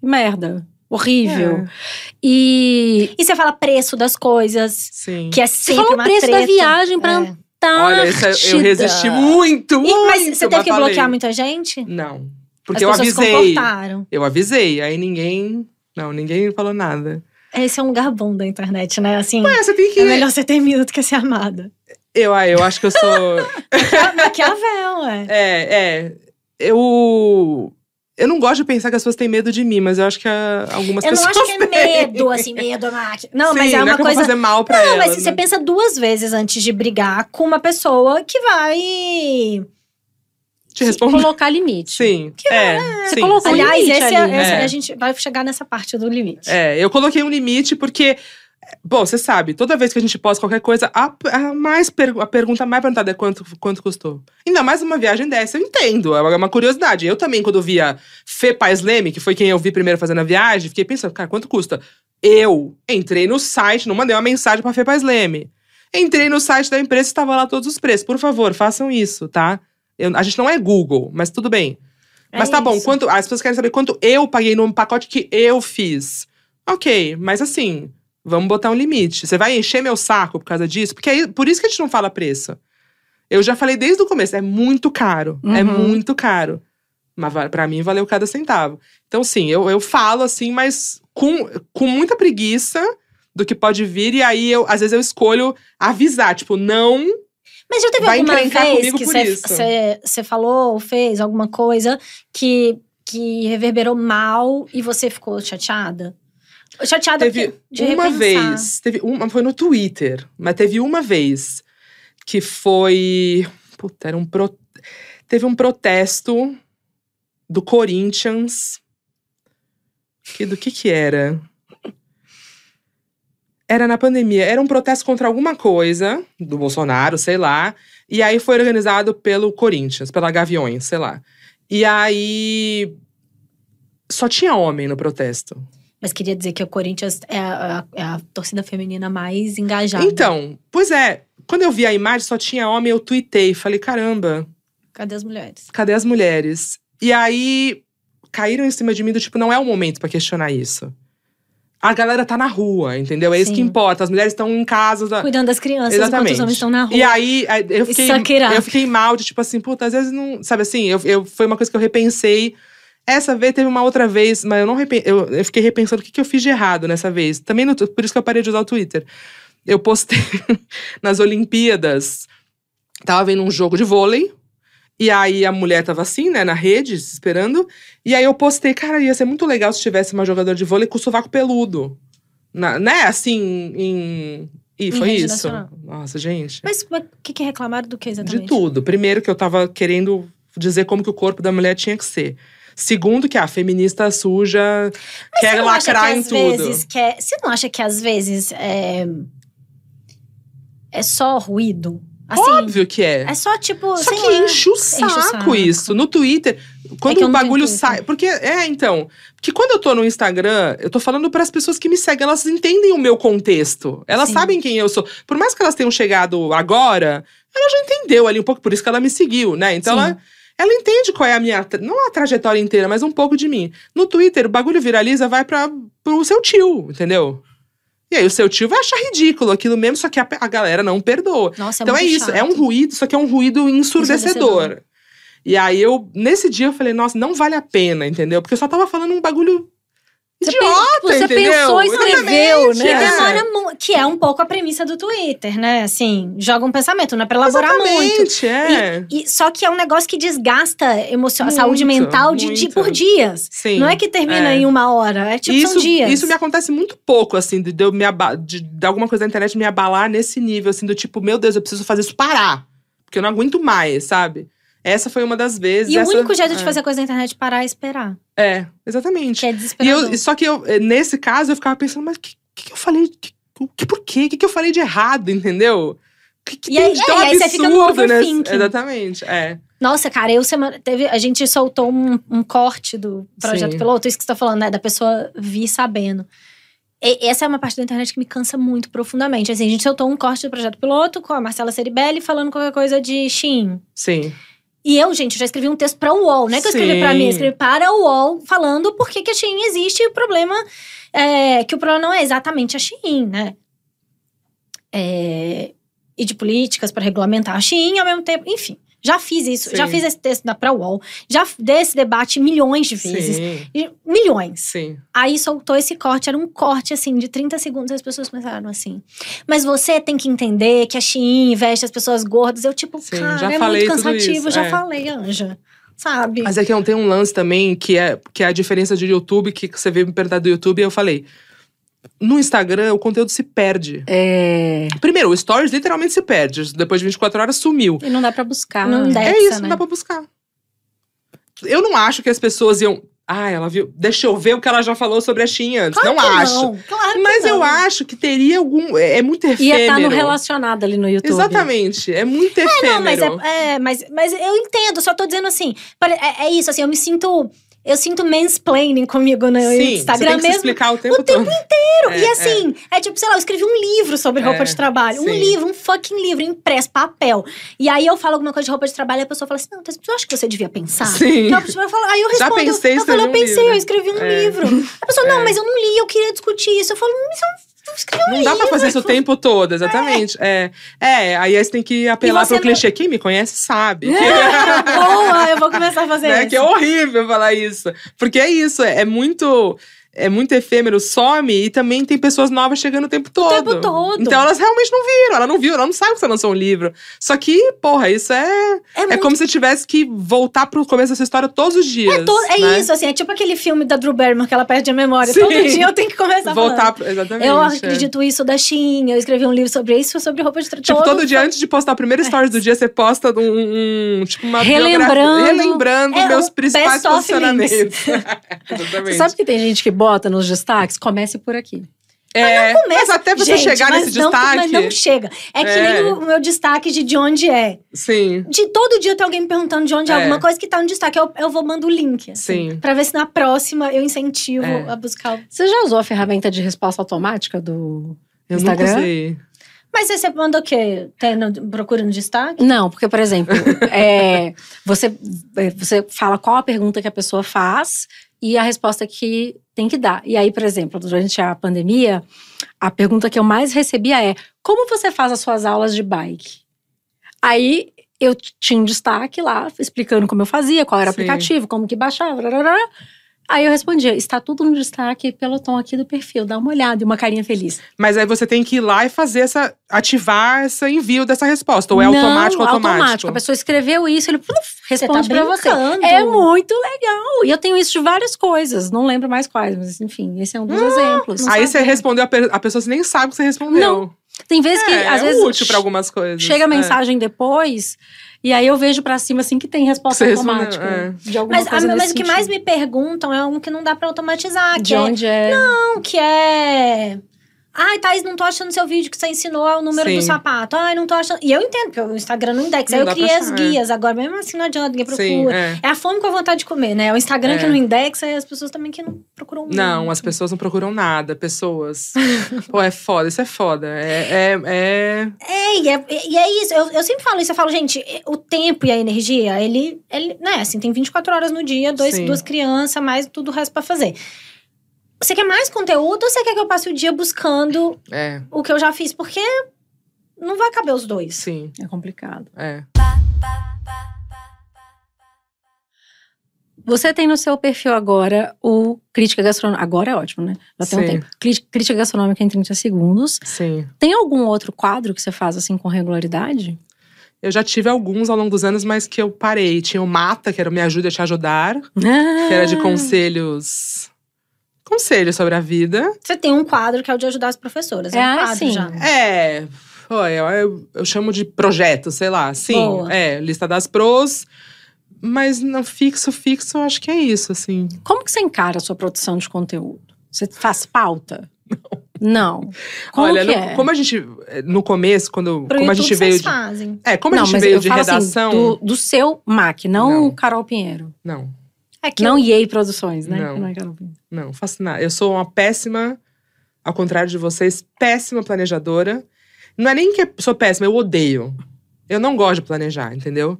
que merda, horrível. É. E. E você fala preço das coisas, Sim. que é Você sempre fala o uma preço treta. da viagem pra É. Antártida. Olha, esse eu resisti muito, E- muito. mas você teve que falei. bloquear muita gente? Não. Porque eu As se avisei. comportaram. Eu avisei, aí ninguém. Não, ninguém falou nada. Esse é um lugar bom da internet, né? Assim, É, você tem que. é melhor ser temido do que ser amado. Eu, ah, eu acho que eu sou. [laughs] Maquiavel, é. [laughs] é, é. Eu. Eu não gosto de pensar que as pessoas têm medo de mim, mas eu acho que algumas Eu não pessoas. acho que é medo, assim, [laughs] medo, máquina. Não, Sim, mas é não uma é que eu coisa. fazer mal pra Não, ela. mas você né? pensa duas vezes antes de brigar com uma pessoa que vai. Te responder. Colocar limite. Sim. é, Você sim, colocou um Aliás, limite esse, ali. é, esse- É. a gente vai chegar nessa parte do limite. É, eu coloquei um limite porque. Bom, você sabe, toda vez que a gente posta qualquer coisa, a, a mais per- a pergunta mais perguntada é quanto, quanto custou. Ainda mais uma viagem dessa, eu entendo. É uma- uma curiosidade. Eu também, quando via Fê Paz Leme, que foi quem eu vi primeiro fazendo a viagem, fiquei pensando, cara, quanto custa? Eu entrei no site, não mandei uma mensagem pra Fê Paz Leme. Entrei no site da empresa e estava lá todos os preços. Por favor, façam isso, tá? Eu- a gente não é Google, mas tudo bem. É Mas tá bom, isso. quanto, as pessoas querem saber quanto eu paguei num pacote que eu fiz. Ok, mas assim, vamos botar um limite. Você vai encher meu saco por causa disso? Porque aí, por isso que a gente não fala preço. Eu já falei desde o começo, é muito caro. É Uhum. muito caro. Mas pra mim valeu cada centavo. Então, sim, eu, eu falo assim, mas com, com muita preguiça do que pode vir. E aí, eu, às vezes, eu escolho avisar, tipo, não. Mas já teve Vai alguma vez que você falou ou fez alguma coisa que, que reverberou mal e você ficou chateada? Chateada Teve de uma repensar. vez, teve uma, foi no Twitter, mas teve uma vez que foi. Puta, era um. Pro, teve um protesto do Corinthians. Que, do que que era? Era na pandemia. Era um protesto contra alguma coisa do Bolsonaro, sei lá. E aí foi organizado pelo Corinthians, pela Gaviões, sei lá. E aí. Só tinha homem no protesto. Mas queria dizer que o Corinthians é a, é a torcida feminina mais engajada. Então, pois é. Quando eu vi a imagem, só tinha homem, eu tuitei. Falei, caramba, Cadê as mulheres? cadê as mulheres? E aí, caíram em cima de mim do tipo, não é o momento pra questionar isso. A galera tá na rua, entendeu? É isso Sim. que importa. As mulheres estão em casa. Cuidando das crianças Exatamente. os homens estão na rua. E aí, eu fiquei, Isso eu fiquei mal de tipo assim, puta, às vezes não. Sabe assim, eu, eu, foi uma coisa que eu repensei. Essa vez teve uma outra vez, mas eu não repen, eu, eu fiquei repensando o que, que eu fiz de errado nessa vez. Também no, por isso que eu parei de usar o Twitter. Eu postei [laughs] nas Olimpíadas, tava vendo um jogo de vôlei. E aí a mulher tava assim, né, na rede, esperando. E aí eu postei, cara, ia ser muito legal se tivesse uma jogadora de vôlei com sovaco peludo. Na- né, assim, em. E foi isso. nacional. Nossa, gente. Mas o que, que reclamaram do que exatamente? De tudo. Primeiro, que eu tava querendo dizer como que o corpo da mulher tinha que ser. Segundo, que a feminista suja Mas quer lacrar que em às tudo. vezes quer- Você não acha que às vezes é, é só ruído? Assim, Óbvio que é. é só tipo. Só que lá. enche o o saco, saco. isso. No Twitter, quando que eu o bagulho sai. Porque, é, então. Porque quando eu tô no Instagram, eu tô falando para as pessoas que me seguem, elas entendem o meu contexto. Elas Sim. sabem quem eu sou. Por mais que elas tenham chegado agora, ela já entendeu ali um pouco, por isso que ela me seguiu, né? Então Sim. ela. Ela entende qual é a minha. Não a trajetória inteira, mas um pouco de mim. No Twitter, o bagulho viraliza, vai para pro seu tio, entendeu? E aí o seu tio vai achar ridículo aquilo mesmo, só que a, a galera não perdoa. Nossa, é Então é isso, chato. é um ruído, só que é um ruído ensurdecedor. Ensurdecedor. E aí eu, nesse dia, eu falei, nossa, não vale a pena, entendeu? Porque eu só tava falando um bagulho idiota, pe- você entendeu? pensou, escreveu, Exatamente, né? Demora que é um pouco a premissa do Twitter, né? Assim, joga um pensamento, não é pra elaborar muito. Exatamente, é. E, só que é um negócio que desgasta a Muito, saúde mental de, de muito. por dias. Sim. Não é que termina é. em uma hora, é tipo, isso, são dias. isso me acontece muito pouco, assim, de, de me de, de alguma coisa da internet me abalar nesse nível, assim, do tipo, meu Deus, eu preciso fazer isso parar. Porque eu não aguento mais, sabe? Essa foi uma das vezes. E o essa- único jeito de é. fazer coisa na internet é parar e esperar. É, exatamente. Que é E desesperador. eu, só que eu, eh, nesse caso, eu ficava pensando, mas o que, que, eu falei? Que, que, por quê? O que, que eu falei de errado, entendeu? O que, que E aí- é, tão e aí você fica no absurdo overthinking. Exatamente, é. Nossa, cara, eu semana. Teve, a gente soltou um, um corte do projeto Sim. piloto, isso que você tá falando, né? Da pessoa vir sabendo. E- essa é uma parte da internet que me cansa muito profundamente. Assim, a gente soltou um corte do projeto piloto com a Marcela Ceribelli falando qualquer coisa de Shein. Sim. E eu, gente, já escrevi um texto pra UOL. Não é que eu escrevi pra Sim. mim, eu escrevi para a UOL falando por que, que a Shein existe e o problema é que o problema não é exatamente a Shein, né? É, e de políticas para regulamentar a Shein ao mesmo tempo. Enfim, já fiz isso. Sim. Já fiz esse texto da UOL. Já dei esse debate milhões de vezes. Sim. Milhões. Sim. Aí soltou esse corte, era um corte assim de 30 segundos, e as pessoas começaram assim. Mas você tem que entender que a Shein veste as pessoas gordas. Eu, tipo, Sim, cara, é muito cansativo, já é. falei, Anja. Sabe? Mas é que não tem um lance também que é, que é a diferença de YouTube, que você veio me perguntar do YouTube, e eu falei. No Instagram, o conteúdo se perde. É. Primeiro, o Stories literalmente se perde. Depois de 24 horas, sumiu. E não dá pra buscar. Não dá. É Alexa, isso, né? não dá pra buscar. Eu não acho que as pessoas iam. Ah, ela viu. Deixa eu ver o que ela já falou sobre a antes. Claro não que acho. Não, claro que Mas eu não. acho que teria algum. É, é muito efêmero. Ia estar no relacionado ali no YouTube. Exatamente. É muito efêmero. Não, mas, é, é, mas, mas eu entendo, só tô dizendo assim. É, é isso, assim, eu me sinto. Eu sinto mansplaining comigo no Sim, você Instagram tem que mesmo. explicar o tempo, o tempo inteiro. É, e assim, é. tipo, sei lá, eu escrevi um livro sobre É, roupa de trabalho. Um sim. livro, um fucking livro, impresso, papel. E aí eu falo alguma coisa de roupa de trabalho e a pessoa fala assim: não, Tess, eu acho que você devia pensar. Sim. Então, a pessoa fala, aí eu Já respondo, pensei em eu falo, eu um pensei, livro. eu escrevi um É. livro. A pessoa, não, É. mas eu não li, eu queria discutir isso. Eu falo, mas eu não escrevi um Não dá pra fazer isso o tempo todo, exatamente. É. É, aí você tem que apelar pro clichê. Quem me conhece sabe. [laughs] Boa, eu vou começar a fazer [laughs] né? isso. Que é horrível falar isso. Porque é isso, é, é muito. É muito efêmero, some e também tem pessoas novas chegando o tempo todo. tempo todo. Então elas realmente não viram, ela não viu, ela não sabe que você lançou um livro. Só que, porra, isso é. É, É muito como se tivesse que voltar pro começo dessa história todos os dias. É, to- é né? isso, assim, é tipo aquele filme da Drew Barrymore que ela perde a memória. Sim. Todo dia eu tenho que começar Voltar, falando. pro- exatamente. Eu é. acredito isso da Shein, eu escrevi um livro sobre isso, sobre roupa de Tipo, todo dia antes de postar o primeiro stories do dia, você posta um, um- tipo uma Relembrando- biografia, relembrando É, meus um principais posicionamentos. [laughs] Você Exatamente. sabe que tem gente que bota nos destaques? Comece por aqui. é, mas até você Gente, chegar mas nesse não, destaque. Mas não chega. É que É. nem o meu destaque de de onde é. Sim. De todo dia tem alguém me perguntando de onde é, É. alguma coisa que tá no destaque. Eu, eu vou mando o link. Assim, Sim. Pra ver se na próxima eu incentivo É. a buscar. o- Você já usou a ferramenta de resposta automática do Eu Instagram? nunca sei. Mas você manda o quê? Tem no, procura no destaque? Não, porque, por exemplo, [laughs] é, você, é, você fala qual a pergunta que a pessoa faz e a resposta que tem que dar. E aí, por exemplo, durante a pandemia, a pergunta que eu mais recebia é: como você faz as suas aulas de bike? Aí eu tinha um destaque lá, explicando como eu fazia, qual era o aplicativo, como que baixava. rarará. Aí eu respondia: está tudo no destaque pelo tom aqui do perfil, dá uma olhada e uma carinha feliz. Mas aí você tem que ir lá e fazer essa. ativar esse envio dessa resposta. Ou é Não, automático automático? A pessoa escreveu isso, ele pluf, Você tá responde pra você. É muito legal. E eu tenho isso de várias coisas. Não lembro mais quais, mas enfim, esse é um dos exemplos. Aí você respondeu, a, pe- a pessoa nem sabe que você respondeu. Não, Tem vezes que, é, às é vezes, útil pra algumas coisas. chega a É. mensagem depois, e aí eu vejo pra cima assim que tem resposta Você respondeu, automática. é. De alguma Mas, a- coisa mas nesse o que sentido. mais me perguntam é um que não dá pra automatizar. De que é, onde é. Não, que é. Ai, Thaís, não tô achando seu vídeo que você ensinou é o número Sim. do sapato. Ai, não tô achando. E eu entendo, porque o Instagram não indexa. Não Aí eu criei as é. guias. Agora, mesmo assim, não adianta, ninguém procura. Sim, é. É a fome com a vontade de comer, né? O Instagram É. que não indexa e as pessoas também que não procuram Não, muito. as pessoas não procuram nada, pessoas. [laughs] Pô, é foda, isso é foda. É, é, é- É, e é, e é isso. Eu, eu sempre falo isso. Eu falo, gente, o tempo e a energia, ele, ele né, assim, tem 24 horas no dia, dois, Sim. duas crianças, mais tudo o resto pra fazer. Você quer mais conteúdo ou você quer que eu passe o dia buscando é, o que eu já fiz? Porque não vai caber os dois. sim, É complicado. é. Você tem no seu perfil agora o Crítica Gastronômica. Agora é ótimo, né? Já tem um Sim. tempo. Cri- Crítica Gastronômica em 30 segundos. Sim. Tem algum outro quadro que você faz assim com regularidade? Eu já tive alguns ao longo dos anos, mas que eu parei. Tinha o Mata, que era o Me Ajude a Te Ajudar, [laughs] que era Ah. de conselhos. Conselhos sobre a vida. Você tem um quadro que é o de ajudar as professoras. É, É, um quadro sim. já. É. eu, eu, eu chamo de projeto, sei lá. Sim. Boa. É, lista das pros. Mas não fixo, fixo, eu acho que é isso, assim. Como que você encara a sua produção de conteúdo? Você faz pauta? Não. Como Olha, que no- é? como a gente. No começo, quando. Pro como a gente veio vocês de. fazem. É, como a não, gente mas veio eu de falo assim, redação. do, do seu Mac, não, Não. Carol Pinheiro. Não. É que Não eu- EA Produções, né? Não. é Pinheiro. Não, faço nada. Eu sou uma péssima, ao contrário de vocês, péssima planejadora. Não é nem que eu sou péssima, eu odeio. Eu não gosto de planejar, entendeu?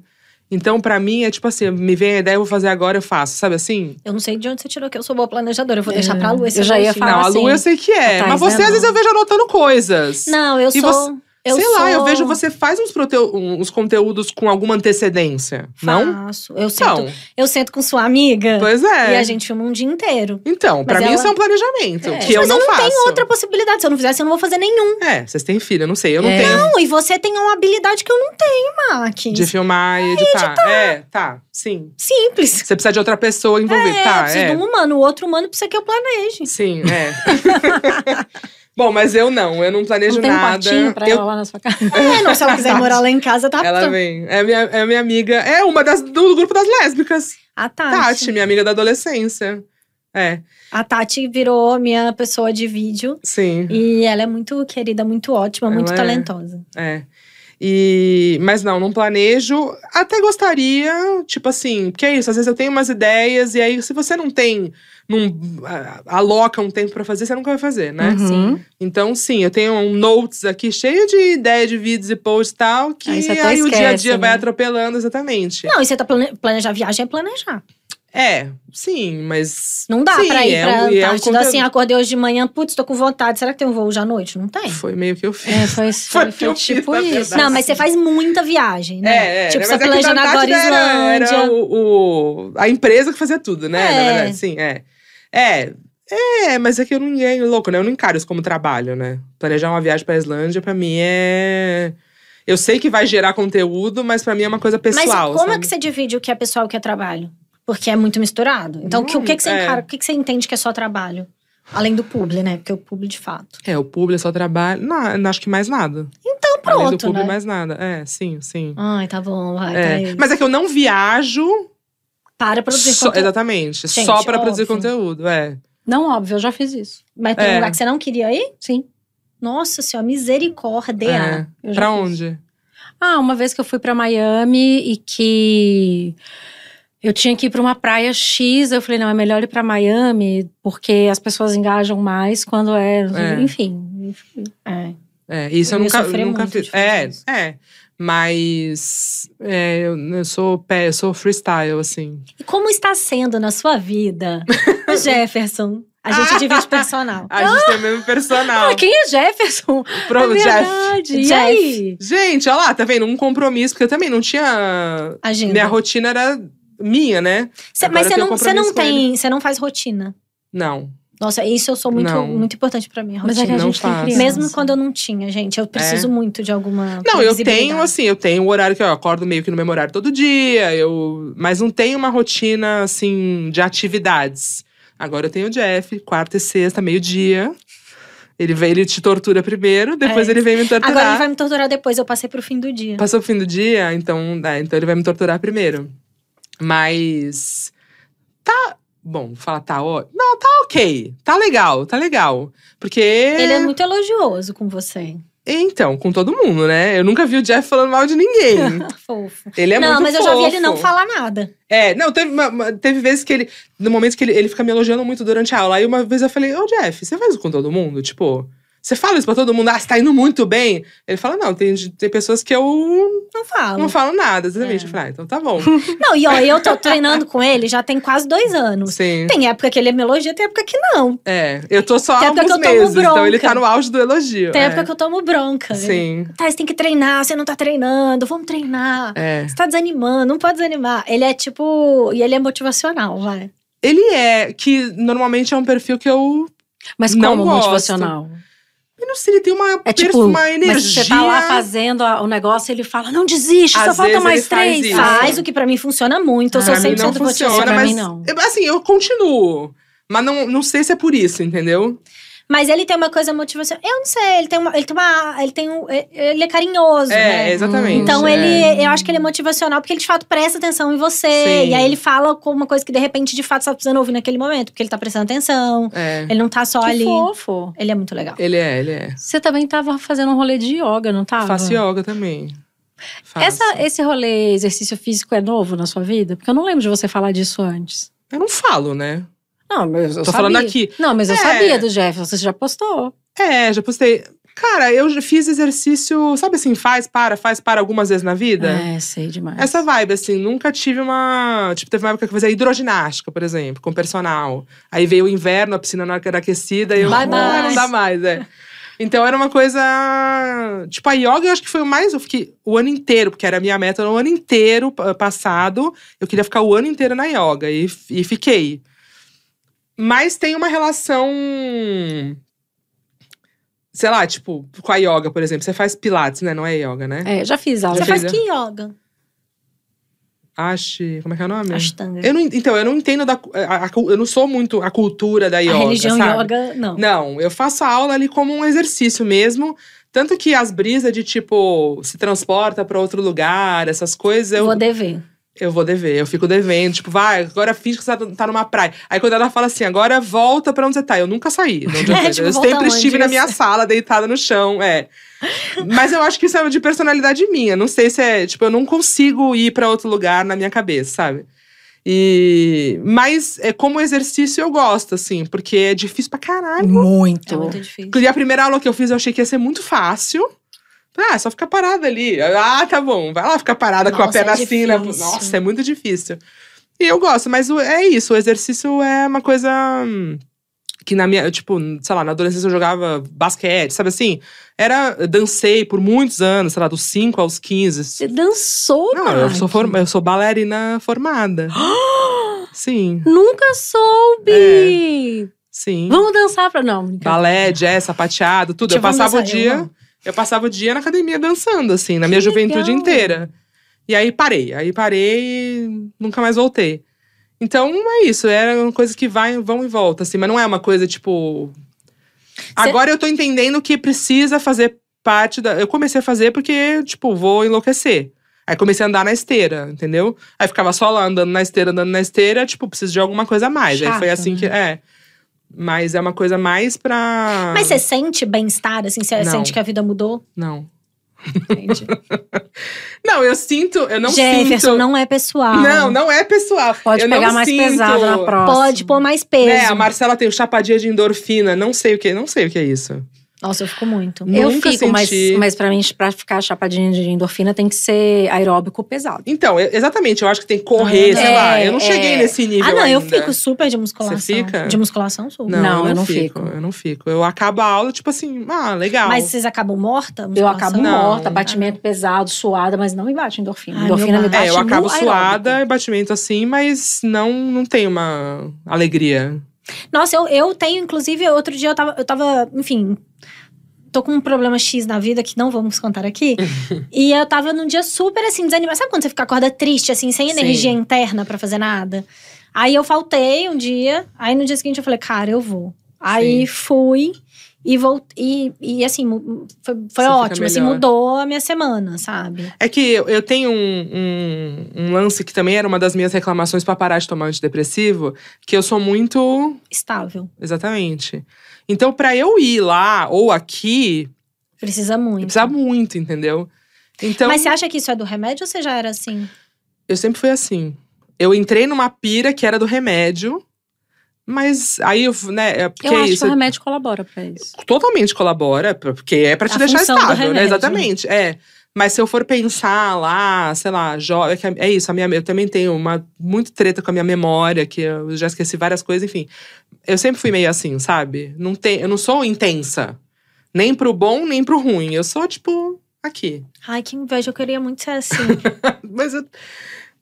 Então, pra mim, é tipo assim, me vem a ideia, eu vou fazer agora, eu faço, sabe assim? Eu não sei de onde você tirou que eu sou boa planejadora. Eu vou deixar pra Lu esse É. Eu já ia elogio. Fala não, a Lu assim, eu sei que é. Thais Mas você, é às vezes, não. eu vejo anotando coisas. Não, eu E sou. Eu Sei sou... lá, eu vejo você faz uns, proteu- uns conteúdos com alguma antecedência. Não? Faço. Eu sento, Então, eu sento com sua amiga pois é. e a gente filma um dia inteiro. Então, pra Mas mim ela- isso é um planejamento, É. que eu Mas não, eu não faço. tenho outra possibilidade. Se eu não fizesse, eu não vou fazer nenhum. É, vocês têm filho, eu não sei, eu não É. tenho. Não, e você tem uma habilidade que eu não tenho, Mac. De filmar e editar. É, tá, sim. Simples. Você precisa de outra pessoa envolvida. É, eu tá, preciso é. de um humano. O outro humano precisa que eu planeje. Sim, é. [laughs] Bom, mas eu não, eu não planejo Não tem um nada. quartinho pra eu, ela lá na sua casa? É, não, se ela quiser morar lá em casa, tá ela vem. É minha, é minha amiga. É uma das, do grupo das lésbicas. A Tati. Tati, minha amiga da adolescência. É, A Tati virou minha pessoa de vídeo. sim. E ela é muito querida, muito ótima, muito Ela é. talentosa. É. E, mas não, não planejo. Até gostaria, tipo assim, porque é isso, às vezes eu tenho umas ideias, e aí, se você não tem, não ah, aloca um tempo pra fazer, você nunca vai fazer, né? Uhum. Então, sim, eu tenho um notes aqui cheio de ideia de vídeos e posts e tal, que Aí aí, você até o dia a esquece, dia vai né? atropelando, exatamente. Não, e você tá plane... planejar viagem é planejar. É, sim, mas. Não dá sim, pra ir é pra um- é um Antártida conteúdo- assim, acordei hoje de manhã, putz, tô com vontade. Será que tem um voo hoje à noite? Não tem. Foi meio que eu fiz. É, foi, [laughs] Foi foi, foi tipo isso. verdade. Não, mas você faz muita viagem, né? É, é. Tipo, você é que planejando agora Antártida era, Islândia. era o, o- a empresa que fazia tudo, né? É. Na verdade, sim, é. É, É, mas é que eu não ganho louco, né? Eu não encaro isso como trabalho, né? Planejar uma viagem pra Islândia, pra mim, é. Eu sei que vai gerar conteúdo, mas pra mim é uma coisa pessoal. Mas como sabe? é que você divide o que é pessoal e o que é trabalho? Porque é muito misturado. Então, o que- o que, que você é. encara? O que, que você entende que é só trabalho? Além do publi, né? Porque o publi, de fato. É, o publi é só trabalho. Não, acho que mais nada. Então, Além do pronto, publi, né? mais nada. É, sim, sim. Ai, tá bom, vai. É. peraí. Mas é que eu não viajo Para produzir só- conteúdo. Exatamente. Gente, só pra produzir conteúdo, é. Não, óbvio, eu já fiz isso. Mas tem É. um lugar que você não queria ir? Sim. Nossa senhora, misericórdia. é. Pra fiz. onde? Ah, uma vez que eu fui pra Miami e que eu tinha que ir pra uma praia X, eu falei, não, é melhor ir pra Miami, porque as pessoas engajam mais quando é. É. Enfim. É. É, isso eu, Eu nunca, nunca fiz. É, é. Mas é, eu, sou pé, eu sou freestyle, assim. E como está sendo na sua vida, o [laughs] Jefferson? A gente [laughs] divide personal. A gente tem o mesmo personal. Ah, quem é Jefferson? Pro é Jeff. verdade. E Jeff. aí? Gente, olha lá, tá vendo? Um compromisso, porque eu também não tinha. Agenda. Minha rotina era minha, né? Cê- mas você não, você não tem, você não faz rotina. Não. Nossa, isso eu sou muito, Não. muito importante pra mim, a Mas é que a Não gente tem faço. criança. Mesmo quando eu não tinha, gente, eu preciso muito de alguma Não, eu tenho, assim, eu tenho o horário que eu acordo meio que no mesmo horário todo dia, eu, mas não tenho uma rotina, assim, de atividades. Agora eu tenho o Jeff, quarta e sexta, meio-dia. Ele vem, ele te tortura primeiro, depois É. ele vem me torturar. Agora ele vai me torturar depois, eu passei pro fim do dia. Passou o fim do dia, então, é, então ele vai me torturar primeiro. Mas. Tá. Bom, vou falar tá ó. Não, tá ok. Tá legal, tá legal. Porque. Ele é muito elogioso com você. Então, com todo mundo, né? Eu nunca vi o Jeff falando mal de ninguém. [laughs] Fofo. Ele é não, muito mas eu já vi ele não falar nada. É, não, teve, uma- teve vezes que ele. No momento que ele, ele fica me elogiando muito durante a aula. Aí uma vez eu falei, ô Jeff, você faz isso com todo mundo? Tipo, você fala isso pra todo mundo? Ah, você tá indo muito bem. Ele fala, não, tem, tem pessoas que eu Não fala. não falo nada, exatamente. É. Eu falei, ah, então tá bom. [laughs] Não, e ó, eu tô treinando com ele já tem quase dois anos. Sim. Tem época que ele me elogia, tem época que não. É, eu tô só há Tem época alguns que eu tomo meses, então ele bronca. tá no auge do elogio. Tem é. época que eu tomo bronca. Sim, Tá, você tem que treinar, você não tá treinando, vamos treinar. é. Você tá desanimando, não pode desanimar. Ele é tipo. E ele é motivacional, vai. Ele é, que normalmente é um perfil que eu. Mas Não como gosto. motivacional? Eu não sei, ele tem uma, É tipo, uma energia. mas você tá lá fazendo a- o negócio e ele fala, não desiste, só Às falta vezes mais ele faz três. isso. Faz o que pra mim funciona muito. Eu sou Pra mim 100% não funciona, pra mas. mim não. assim, eu continuo. Mas não, não sei se é por isso, entendeu? Mas ele tem uma coisa motivacional. Eu não sei, ele tem uma. Ele tem uma. Ele tem um. Ele é carinhoso, É, né? exatamente. Então é. ele, eu acho que ele é motivacional porque ele de fato presta atenção em você. Sim. E aí ele fala com uma coisa que de repente de fato você tá precisando ouvir naquele momento, porque ele tá prestando atenção. É. Ele não tá só Que ali. fofo. Ele é muito legal. Ele é, ele é. Você também tava fazendo um rolê de yoga, não tava? Faço yoga também. Faço. Essa, esse rolê exercício físico é novo na sua vida? Porque eu não lembro de você falar disso antes. Eu não falo, né? Não, mas eu Tô sabia. falando aqui. Não, mas eu É. sabia do Jeff, você já postou. É, já postei. Cara, eu fiz exercício, sabe assim, faz, para, faz, para algumas vezes na vida? É, sei demais. Essa vibe, assim, nunca tive uma. Tipo, teve uma época que eu fazia hidroginástica, por exemplo, com personal. Aí veio o inverno, a piscina não era aquecida e eu. "Ah, bye." não dá mais, é. Então era uma coisa. Tipo, a yoga eu acho que foi o mais. Eu fiquei o ano inteiro, porque era a minha meta no ano inteiro pa- passado. Eu queria ficar o ano inteiro na yoga e, e fiquei. Mas tem uma relação. Sei lá, tipo, com a yoga, por exemplo. Você faz pilates, né? Não é yoga, né? É, já fiz aula. Você faz que yoga? Ache. Como é que é o nome? Ashtanga. Eu não, então, eu não entendo da. a- a- eu não sou muito a cultura da yoga. a religião sabe? yoga, não. Não, eu faço a aula ali como um exercício mesmo. Tanto que as brisas de tipo, se transporta pra outro lugar, essas coisas, eu, Vou dever. Eu vou dever. Eu fico devendo. Tipo, vai, agora finge que você tá- tá numa praia. Aí quando ela fala assim, agora volta pra onde você tá. Eu nunca saí. [laughs] É, tipo, eu sempre estive na minha [laughs] sala, deitada no chão, é. Mas eu acho que isso é de personalidade minha. Não sei se é. Tipo, eu não consigo ir pra outro lugar na minha cabeça, sabe? E. Mas é, como exercício eu gosto, assim, porque é difícil pra caralho. Muito. É muito difícil. E a primeira aula que eu fiz, eu achei que ia ser muito fácil. Ah, é só ficar parada ali. Ah, tá bom. Vai lá ficar parada com a Nossa, perna é assim, né? Nossa, é muito difícil. E eu gosto, mas o- é isso. O exercício é uma coisa hum, que na minha, tipo, sei lá, na adolescência eu jogava basquete, sabe assim? Era, eu dancei por muitos anos, sei lá, dos 5 aos 15. Você dançou, Não, eu Mark? sou, forma, eu sou bailarina formada. [gasps] Sim. Nunca soube! Sim. Vamos dançar pra. Não. Balé, jazz, sapateado, tudo. Eu passava o dançar, eu dia. não. Eu passava o dia na academia dançando, assim, na minha Que juventude legal. inteira. E aí parei. Aí parei e nunca mais voltei. Então é isso, era uma coisa que vai, vão e volta, assim, mas não é uma coisa tipo. Agora eu tô entendendo que precisa fazer parte da. Eu comecei a fazer porque, tipo, vou enlouquecer. Aí comecei a andar na esteira, entendeu? Aí ficava só lá andando na esteira, andando na esteira, tipo, preciso de alguma coisa a mais. Aí foi Chato, assim né? que. É. Mas é uma coisa mais pra. Mas você sente bem-estar, assim? Você Não. sente que a vida mudou? Não. Entendi. [laughs] Não, eu sinto. Eu não Jefferson, sinto. não é pessoal. Não, não é pessoal. Pode eu pegar mais sinto, pesado na próxima. Pode pôr mais peso. Né, a Marcela tem o chapadinha de endorfina. Não sei o que, não sei o que é isso. Nossa, eu fico muito. Eu Nunca fico, mas, senti. mas pra mim, pra ficar chapadinha de endorfina, tem que ser aeróbico pesado. Então, eu- exatamente, eu acho que tem que correr, Ah, sei é, lá. Eu não é. cheguei nesse nível. Ah, não, eu ainda. fico super de musculação. Você fica? De musculação, sou. Não, Não, eu, eu não fico, fico. Eu não fico. Eu acabo a aula, tipo assim, ah, legal. Mas vocês acabam morta? Eu acabo Não. morta, batimento pesado, suada, mas não me bate endorfina. Ai, endorfina me bate é, eu acabo suada, aeróbico. batimento assim, mas não, não tem uma alegria. Nossa, eu, eu tenho, inclusive, outro dia eu tava, eu tava, enfim, tô com um problema X na vida que não vamos contar aqui. [laughs] e eu tava num dia super assim, desanimada. Sabe quando você fica acorda triste, assim, sem Sim. energia interna pra fazer nada? Aí eu faltei um dia, aí no dia seguinte eu falei, cara, eu vou. Aí fui e voltei. E, e assim, foi, foi ótimo, assim, mudou a minha semana, sabe? É que eu, eu tenho um, um, um lance que também era uma das minhas reclamações pra parar de tomar antidepressivo, que eu sou muito. Estável. Exatamente. Então, pra eu ir lá ou aqui, Precisa muito. precisa muito, entendeu? Então, Mas você acha que isso é do remédio ou você já era assim? eu sempre fui assim. Eu entrei numa pira que era do remédio, mas aí eu, né, é porque Eu é acho isso. que o remédio colabora pra isso. totalmente colabora, porque é pra te A deixar estável, né? remédio. Exatamente. É. Mas se eu for pensar lá, sei lá, jo- é, que é isso, a minha, eu também tenho uma muito treta com a minha memória, que eu já esqueci várias coisas, enfim. Eu sempre fui meio assim, sabe? Não tem, eu não sou intensa. Nem pro bom, nem pro ruim. Eu sou, tipo, aqui. Ai, que inveja, eu queria muito ser assim. [laughs] Mas eu.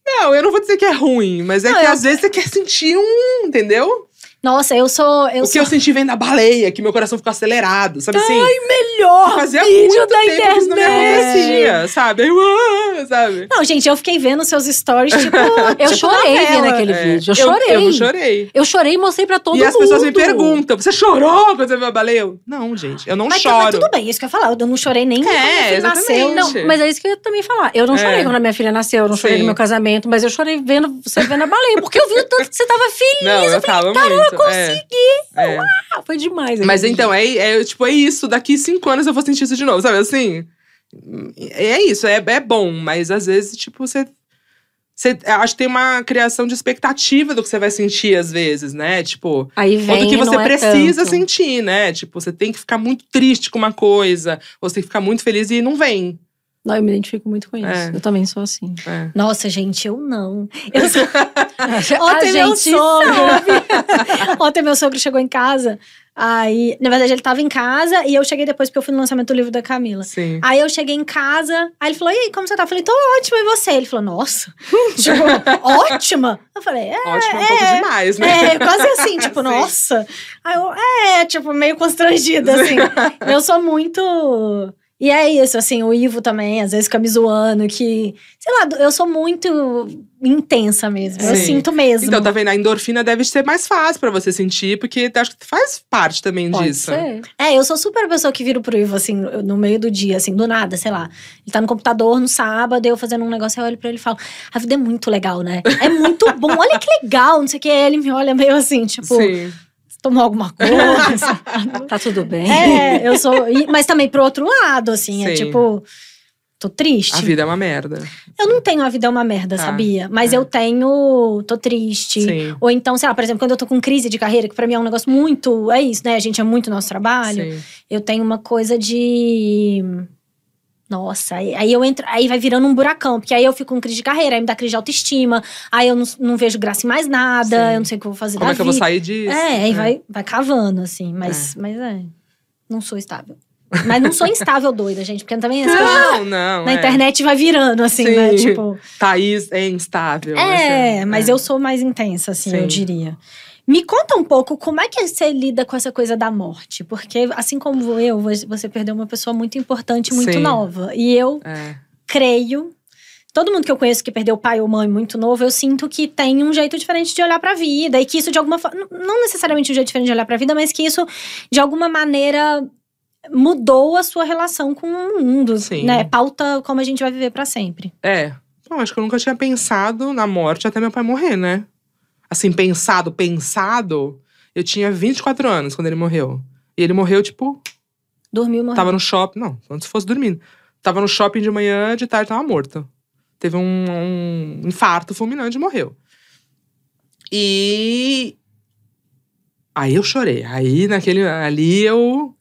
Não, eu não vou dizer que é ruim, mas é Não, que eu- às vezes você quer sentir um, entendeu? Nossa, eu sou. Eu o que sou eu senti vendo a baleia, que meu coração ficou acelerado, sabe assim? Melhor Fazia vídeo muito da tempo que isso não me internet. acontecia, sabe? Eu, ah, sabe? Não, gente, eu fiquei vendo seus stories, tipo. [laughs] Eu tipo chorei novela. vendo aquele É, vídeo. Eu chorei. Eu, chorei. Eu chorei e mostrei pra todo e mundo. as pessoas me perguntam: você chorou quando você viu a baleia? Eu, não, gente, eu não Mas, tá- choro. mas tudo bem, isso que eu ia falar. Eu não chorei nem quando É, meu filho exatamente. nasceu. Não, mas é isso que eu ia também falar. Eu não É. chorei quando a minha filha nasceu, eu não chorei Sim. no meu casamento, mas eu chorei vendo você vendo a baleia, porque eu vi o tanto que você tava feliz. Não, eu tava muito. Eu consegui! É, é. Foi demais. Mas então, é, é, tipo, é isso. Daqui cinco anos eu vou sentir isso de novo, sabe? Assim. É isso, é, é bom, mas às vezes, tipo, você. Você, acho que tem uma criação de expectativa do que você vai sentir, às vezes, né? Tipo, Aí vem ou do que você é precisa tanto. sentir, né? Tipo, você tem que ficar muito triste com uma coisa, ou você tem que ficar muito feliz e não vem. Não, eu me identifico muito com isso. É. Eu também sou assim. É. Nossa, gente, eu não. Eu sou... [laughs] Ontem meu gente sogro. [laughs] Ontem meu sogro chegou em casa. Aí, na verdade, ele tava em casa e eu cheguei depois porque eu fui no lançamento do livro da Camila. Sim. Aí eu cheguei em casa, aí ele falou: E aí, como você tá? Eu falei: Tô ótima, e você? Ele falou: Nossa, [laughs] tipo, ótima? Eu falei: É, Ótimo, é um pouco demais, né? é, quase assim, tipo, Sim. nossa. Aí eu, é, tipo, meio constrangida, assim. eu sou muito. E é isso, assim, o Ivo também, às vezes fica me zoando, que. Sei lá, eu sou muito intensa mesmo. Eu Sim. sinto mesmo. Então, tá vendo? A endorfina deve ser mais fácil pra você sentir, porque acho que faz parte também Pode disso. ser. É, eu sou super pessoa que viro pro Ivo, assim, no no meio do dia, assim, do nada, sei lá. Ele tá no computador no sábado, eu fazendo um negócio, eu olho pra ele e falo: A vida é muito legal, né? É muito bom, olha que legal, não sei o que. Aí ele me olha meio assim, tipo, Sim. Tomou alguma coisa. [laughs] Tá tudo bem. é, eu sou. Mas também pro outro lado, assim, é Sim. tipo. Tô triste. A vida é uma merda. Eu não tenho a vida é uma merda, Tá, sabia? Mas é. eu tenho. Tô triste. Sim. Ou então, sei lá, por exemplo, quando eu tô com crise de carreira, que pra mim é um negócio muito. É isso, né? A gente é muito nosso trabalho. Sim. Eu tenho uma coisa de. Nossa, aí, aí eu entro, aí vai virando um buracão, porque aí eu fico com crise de carreira, aí me dá crise de autoestima, aí eu não, não vejo graça em mais nada, Sim. eu não sei o que eu vou fazer Como é que eu vou sair disso? É, aí vai, vai cavando, assim, mas é. mas é. Não sou estável. Mas não sou instável doida, gente, porque também coisas Não, não. na é. internet vai virando, assim, Sim. né? Tipo. Thaís é instável. É, assim, mas é. eu sou mais intensa, assim, Sim. eu diria. Me conta um pouco como é que você lida com essa coisa da morte. Porque, assim como eu, você perdeu uma pessoa muito importante, muito Sim. nova. E eu É. creio. Todo mundo que eu conheço que perdeu pai ou mãe muito novo, eu sinto que tem um jeito diferente de olhar pra vida. E que isso, de alguma forma. Não necessariamente um jeito diferente de olhar pra vida, mas que isso, de alguma maneira, mudou a sua relação com o mundo. Sim. Né? Pauta como a gente vai viver pra sempre. É. Bom, acho que eu nunca tinha pensado na morte até meu pai morrer, né? Assim, pensado, pensado. Eu tinha 24 anos quando ele morreu. E ele morreu, tipo, Dormiu morreu. tava no shopping. Não, antes fosse dormindo. Tava no shopping de manhã, de tarde tava morto. Teve um, um infarto fulminante e morreu. E. Aí eu chorei. Aí naquele. Ali eu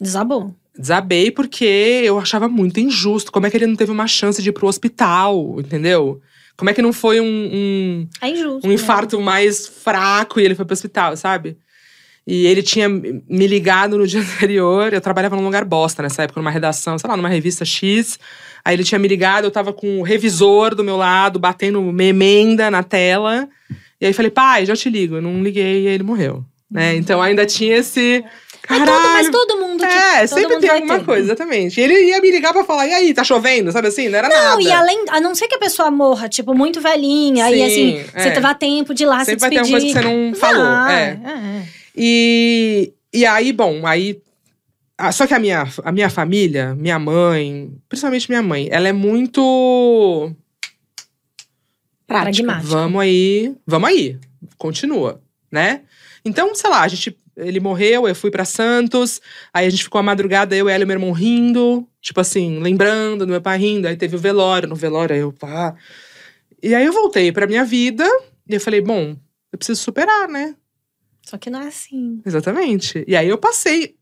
Desabou. desabei porque eu achava muito injusto. Como é que ele não teve uma chance de ir pro hospital, entendeu? Como é que não foi um, um, É injusto. um né? infarto mais fraco e ele foi pro hospital, sabe? E ele tinha me ligado no [laughs] dia anterior. Eu trabalhava num lugar bosta nessa época, numa redação, sei lá, numa revista X. Aí ele tinha me ligado, eu tava com o revisor do meu lado, batendo uma emenda na tela. E aí falei, pai, já te ligo. Eu não liguei e aí ele morreu. Né? Então ainda tinha esse. Mas todo, Caralho, mas todo mundo. é, todo sempre mundo tem alguma ter. coisa, exatamente. E ele ia me ligar pra falar, e aí, tá chovendo? Sabe assim? Não era nada. Não, e além, a não ser que a pessoa morra, tipo, muito velhinha, e Sim, assim, é. você teve tempo de ir lá Sempre se vai ter despedir. alguma coisa que você não falou. Vai, é. é. E, e aí, bom, aí. Só que a minha, a minha família, minha mãe, principalmente minha mãe, ela é muito. Prática. Pragmática. Vamos aí, vamos aí. Continua, né? Então, sei lá, a gente. Ele morreu, eu fui pra Santos, aí a gente ficou a madrugada, eu, ela e meu irmão rindo, tipo assim, lembrando do meu pai rindo. Aí teve o velório, no velório aí eu pá. E aí eu voltei pra minha vida, e eu falei, bom, eu preciso superar, né? Só que não é assim. Exatamente. E aí eu passei.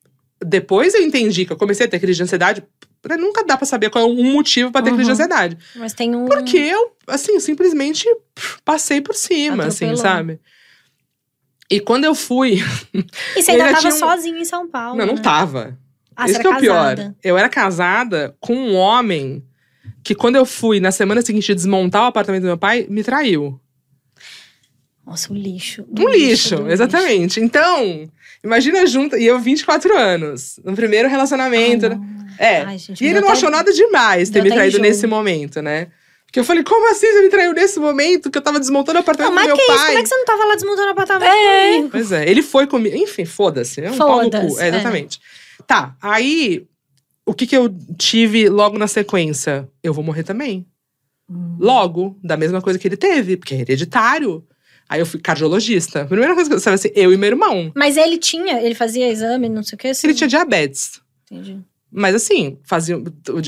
Depois eu entendi que eu comecei a ter crise de ansiedade. pra- Nunca dá pra saber qual é um motivo pra ter crise de Uhum. ansiedade. Mas tem um. Porque eu, assim, simplesmente passei por cima, assim, Atropelou. sabe? E quando eu fui. E você [laughs] ainda tava um- sozinho em São Paulo. não, não né? tava. Ah, Isso que é o pior. Eu era casada com um homem que, quando eu fui na semana seguinte desmontar o apartamento do meu pai, me traiu. Nossa, o lixo. do Um lixo, do exatamente. Então, imagina junto. E eu, 24 anos, no primeiro relacionamento. Ah, não. É. Ai, gente, E ele não achou nada demais ter me até traído nesse momento, né? Porque eu falei, como assim você me traiu nesse momento que eu tava desmontando o apartamento Não, mas do meu que pai? isso? Como é que você não tava lá desmontando o apartamento É. comigo? Pois é, ele foi comigo. Enfim, foda-se. É um pau no cu. Foda-se, É, é. exatamente. Tá, aí o que que eu tive logo na sequência? Eu vou morrer também. Hum. Logo, da mesma coisa que ele teve, porque é hereditário. Aí eu fui cardiologista. Primeira coisa que eu sabe assim, eu e meu irmão. Mas ele tinha, ele fazia exame, não sei o que. assim? Ele tinha diabetes. Entendi. Mas assim, fazia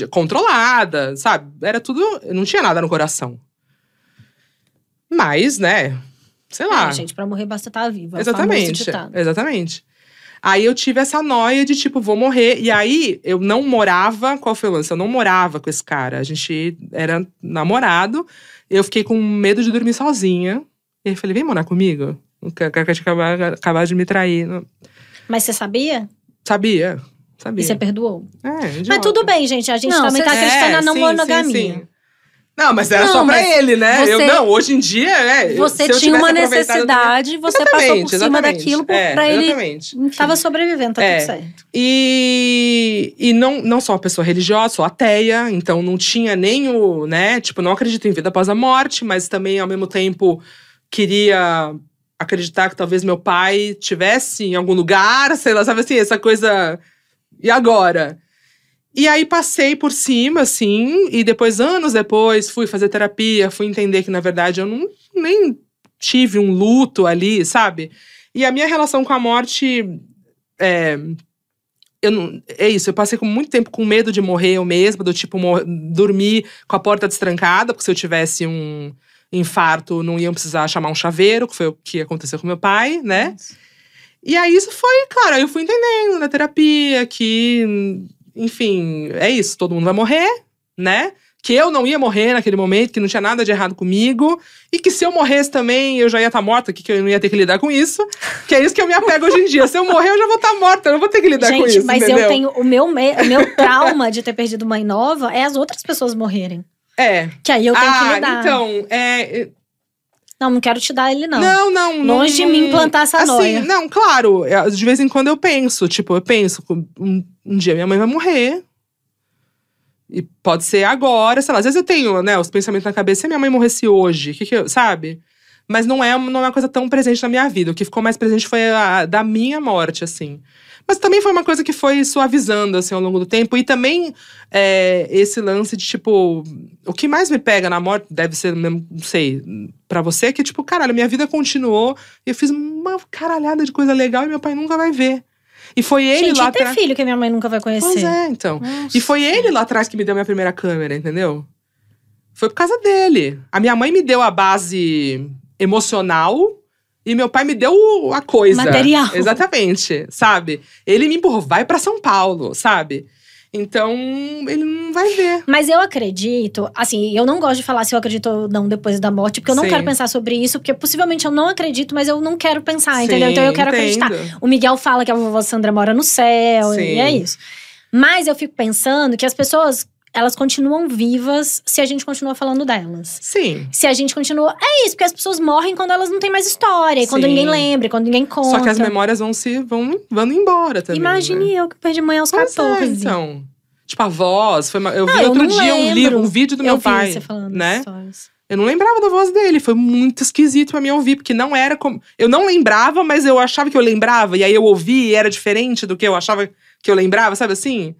controlada, sabe? Era tudo. Não tinha nada no coração. Mas, né? Sei lá. É, gente, pra morrer basta estar. É o exatamente. Exatamente. Aí eu tive essa noia de tipo, vou morrer. E aí eu não morava. Qual foi o lance? Eu não morava com esse cara. A gente era namorado. Eu fiquei com medo de dormir sozinha. E aí eu falei, vem morar comigo? O cara que acabar, acabar de me trair. Mas você sabia? Sabia. Sabia. E você perdoou? É, Mas idiota. tudo bem, gente. A gente Não, também você- tá acreditando É, na não sim, monogamia. sim, sim. Não, mas era Não, só pra mas ele, né? Eu, você- não, hoje em dia, é. Você se eu tinha uma necessidade, você passou por cima exatamente. daquilo por- é, pra ele. Exatamente. Tava sobrevivendo, tá É. tudo certo. E, e não, não sou uma pessoa religiosa, sou ateia, então não tinha nem o, né? Tipo, não acredito em vida após a morte, mas também, ao mesmo tempo, queria acreditar que talvez meu pai tivesse em algum lugar, sei lá, sabe assim, essa coisa. E agora? E aí passei por cima, assim, e depois, anos depois, fui fazer terapia, fui entender que, na verdade, eu não nem tive um luto ali, sabe? E a minha relação com a morte. É, eu não, é isso, eu passei com muito tempo com medo de morrer eu mesma, do tipo, dormir com a porta destrancada, porque se eu tivesse um infarto, não iam precisar chamar um chaveiro, que foi o que aconteceu com meu pai, né? E aí isso foi, claro, aí eu fui entendendo na terapia que, enfim, é isso, todo mundo vai morrer, né? Que eu não ia morrer naquele momento, que não tinha nada de errado comigo. E que se eu morresse também, eu já ia estar morta, que, que eu não ia ter que lidar com isso. Que é isso que eu me apego hoje em dia. Se eu morrer, eu já vou estar morta, eu não vou ter que lidar com Gente, isso, mas entendeu? eu tenho. O meu, me- o meu trauma de ter perdido mãe nova é as outras pessoas morrerem. É. Que aí eu tenho que ah, lidar. então, é, Não, não quero te dar ele, não. Não, não. não- Longe de mim plantar essa assim, noia. Não, claro. é, De vez em quando eu penso. Tipo, eu penso, um, um dia minha mãe vai morrer. E pode ser agora, sei lá. Às vezes eu tenho, né, os pensamentos na cabeça. Se minha mãe morresse hoje, que que eu, sabe? Mas não é, não é uma coisa tão presente na minha vida. O que ficou mais presente foi a da minha morte, assim. Mas também foi uma coisa que foi suavizando, assim, ao longo do tempo. E também é, esse lance de, tipo… O que mais me pega na morte, deve ser não sei, pra você, que, tipo, caralho, minha vida continuou. E eu fiz uma caralhada de coisa legal e meu pai nunca vai ver. E foi ele Gente, lá atrás… filho que minha mãe nunca vai conhecer. Pois é, então. Nossa. E foi ele lá atrás que me deu minha primeira câmera, entendeu? Foi por causa dele. A minha mãe me deu a base emocional e meu pai me deu a coisa. Material. Exatamente, sabe? Ele me empurrou, vai pra São Paulo, sabe? Então, ele não vai ver. Mas eu acredito, assim, eu não gosto de falar se eu acredito ou não depois da morte, porque eu não Sim. quero pensar sobre isso, porque possivelmente eu não acredito, mas eu não quero pensar, Sim, entendeu? Então eu quero entendo. acreditar. O Miguel fala que a vovó Sandra mora no céu, Sim. e é isso. Mas eu fico pensando que as pessoas, elas continuam vivas se a gente continua falando delas. Sim. Se a gente continua. É isso, porque as pessoas morrem quando elas não têm mais história, e quando Sim. ninguém lembra, quando ninguém conta. Só que as memórias vão se vão, vão embora também. Imagine né? eu que perdi mãe aos Pois 14. é, então. Tipo, a voz. Foi uma- eu Não, vi eu outro dia um livro, um vídeo do eu meu pai. você falando né? stories. Eu não lembrava da voz dele, foi muito esquisito pra mim ouvir, porque não era como. Eu não lembrava, mas eu achava que eu lembrava, e aí eu ouvi e era diferente do que eu achava que eu lembrava, sabe assim?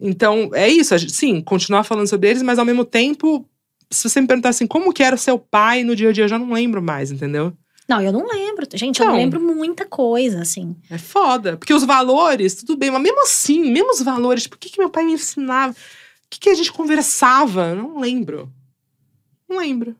Então, é isso, gente- sim, continuar falando sobre eles, mas ao mesmo tempo, se você me perguntar assim, como que era o seu pai no dia a dia, eu já não lembro mais, entendeu? Não, eu não lembro. Gente, eu Então. não lembro muita coisa, assim. É foda. Porque os valores, tudo bem, mas mesmo assim, mesmo os valores, tipo, o que, que meu pai me ensinava? O que, que a gente conversava? Eu Não lembro. Não lembro.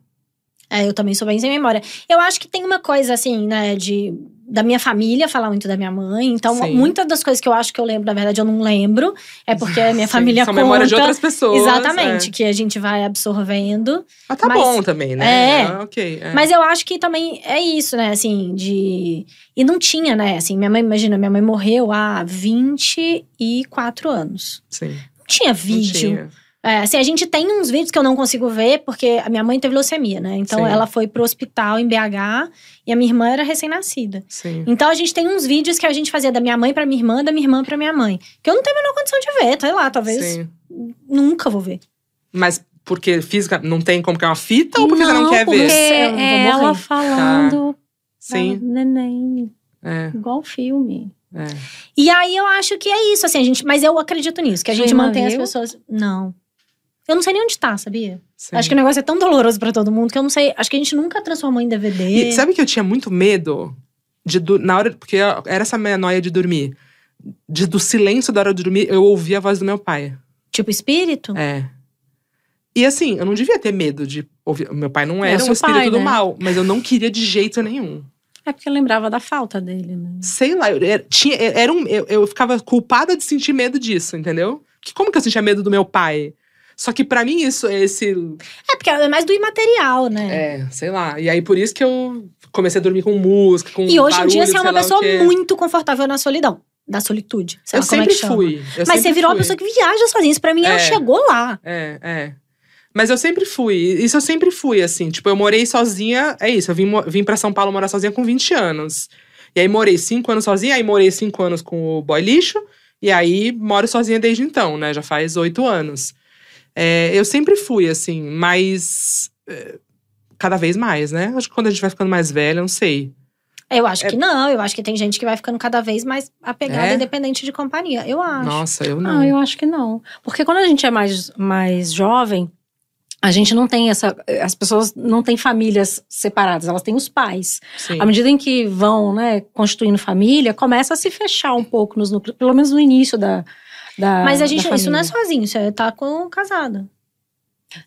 É, eu também sou bem sem memória. Eu acho que tem uma coisa, assim, né, de. Da minha família falar muito da minha mãe. Então, Sim. muitas das coisas que eu acho que eu lembro, na verdade, eu não lembro. É porque a minha [laughs] Sim, família São conta. memórias de outras pessoas. Exatamente, é. que a gente vai absorvendo. Mas tá Mas- bom também, né? É. ok. é. Mas eu acho que também é isso, né? Assim, de. E não tinha, né? Assim, minha mãe, imagina, minha mãe morreu há 24 anos. Sim. Não tinha não vídeo. tinha. É, assim, a gente tem uns vídeos que eu não consigo ver, porque a minha mãe teve leucemia, né? Então Sim. ela foi pro hospital em BH e a minha irmã era recém-nascida. Sim. Então a gente tem uns vídeos que a gente fazia da minha mãe pra minha irmã, da minha irmã pra minha mãe. Que eu não tenho a menor condição de ver, sei lá, talvez Sim. nunca vou ver. Mas porque física não tem como que é uma fita ou porque você não quer porque ver? Eu não vou é ela falando Sim. pra neném, É, igual filme. é. E aí eu acho que é isso, assim, a gente. Mas eu acredito nisso, que a gente mantém as pessoas. Não. Eu não sei nem onde tá, sabia? sim. Acho que o negócio é tão doloroso pra todo mundo que eu não sei. Acho que a gente nunca transformou em DVD. E sabe que eu tinha muito medo de na hora porque era essa noia de dormir. De, do silêncio da hora de dormir, eu ouvia a voz do meu pai. Tipo espírito? É. E assim, eu não devia ter medo de ouvir. Meu pai não É, era um espírito pai, do né? mal, mas eu não queria de jeito nenhum. É porque eu lembrava da falta dele, né? Sei lá, eu, era, tinha, era um, eu, eu ficava culpada de sentir medo disso, entendeu? Que como que eu sentia medo do meu pai? Só que pra mim isso esse É, porque é mais do imaterial, né? é, sei lá. E aí por isso que eu comecei a dormir com música, com E hoje em dia barulho, você é uma pessoa muito confortável na solidão. Da solitude. Eu é sempre chama. fui. eu Mas sempre você virou uma fui. pessoa que viaja sozinha. Isso pra mim, ela É. chegou lá. É, é. Mas eu sempre fui. Isso eu sempre fui, assim. Tipo, eu morei sozinha. É isso, eu vim, vim pra São Paulo morar sozinha com 20 anos. E aí morei cinco anos sozinha, aí morei cinco anos com o boy lixo. E aí moro sozinha desde então, né? Já faz oito anos. É, eu sempre fui, assim, mas. é, cada vez mais, né? Acho que quando a gente vai ficando mais velha, eu não sei. Eu acho É. que não. Eu acho que tem gente que vai ficando cada vez mais apegada, É? independente de companhia. Eu acho. Nossa, eu Não, não. eu acho que não. Porque quando a gente é mais, mais jovem, a gente não tem essa. As pessoas não têm famílias separadas, elas têm os pais. Sim. À medida em que vão, né, constituindo família, começa a se fechar um pouco nos núcleos, pelo menos no início da. Da Mas a da gente, isso não é sozinho, você tá com casada.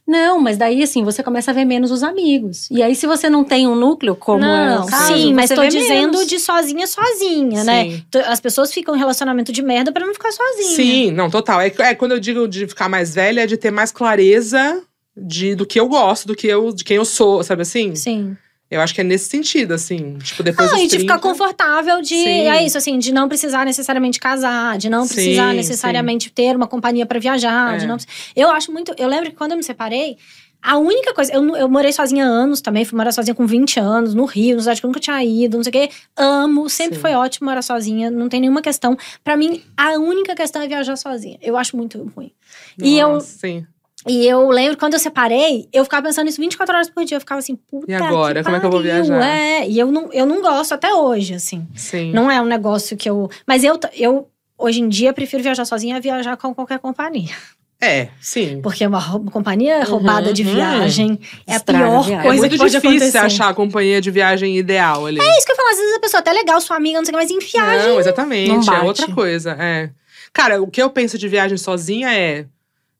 Não, mas daí assim, você começa a ver menos os amigos. E aí, se você não tem um núcleo, como é não, o caso, sim, mas você tô vê dizendo menos. de sozinha, sozinha, né? Sim. T- As pessoas ficam em relacionamento de merda pra não ficar sozinha. Sim, não, total. É, é quando eu digo de ficar mais velha, é de ter mais clareza de, do que eu gosto, do que eu, de quem eu sou, sabe assim? Sim. Eu acho que é nesse sentido, assim. Tipo, depois Não, e de ficar 30, confortável de. Sim. É isso, assim, de não precisar necessariamente casar, de não Sim, precisar necessariamente ter uma companhia pra viajar, É. de não. Eu acho muito. Eu lembro que quando eu me separei, A única coisa, eu, eu morei sozinha há anos também, fui morar sozinha com 20 anos, no Rio, no cidade que eu nunca tinha ido, não sei o quê. Amo, sempre Sim. foi ótimo morar sozinha, não tem nenhuma questão. Pra mim, a única questão é viajar sozinha. Eu acho muito ruim. E eu, Nossa, Sim. E eu lembro, quando eu separei, eu ficava pensando nisso 24 horas por dia. Eu ficava assim, puta E agora? Como é que eu vou viajar? É, e eu não, eu não gosto até hoje, assim. Sim. Não é um negócio que eu... Mas eu, eu hoje em dia, prefiro viajar sozinha a viajar com qualquer companhia. É, sim. Porque uma companhia roubada de uhum. viagem é a Estraga pior viagem. É coisa muito que pode difícil acontecer. achar a companhia de viagem ideal ali. É isso que eu falo, às vezes a pessoa é até legal, sua amiga, não sei o que, mas em viagem. Não, exatamente. não é outra coisa. É. Cara, o que eu penso de viagem sozinha é: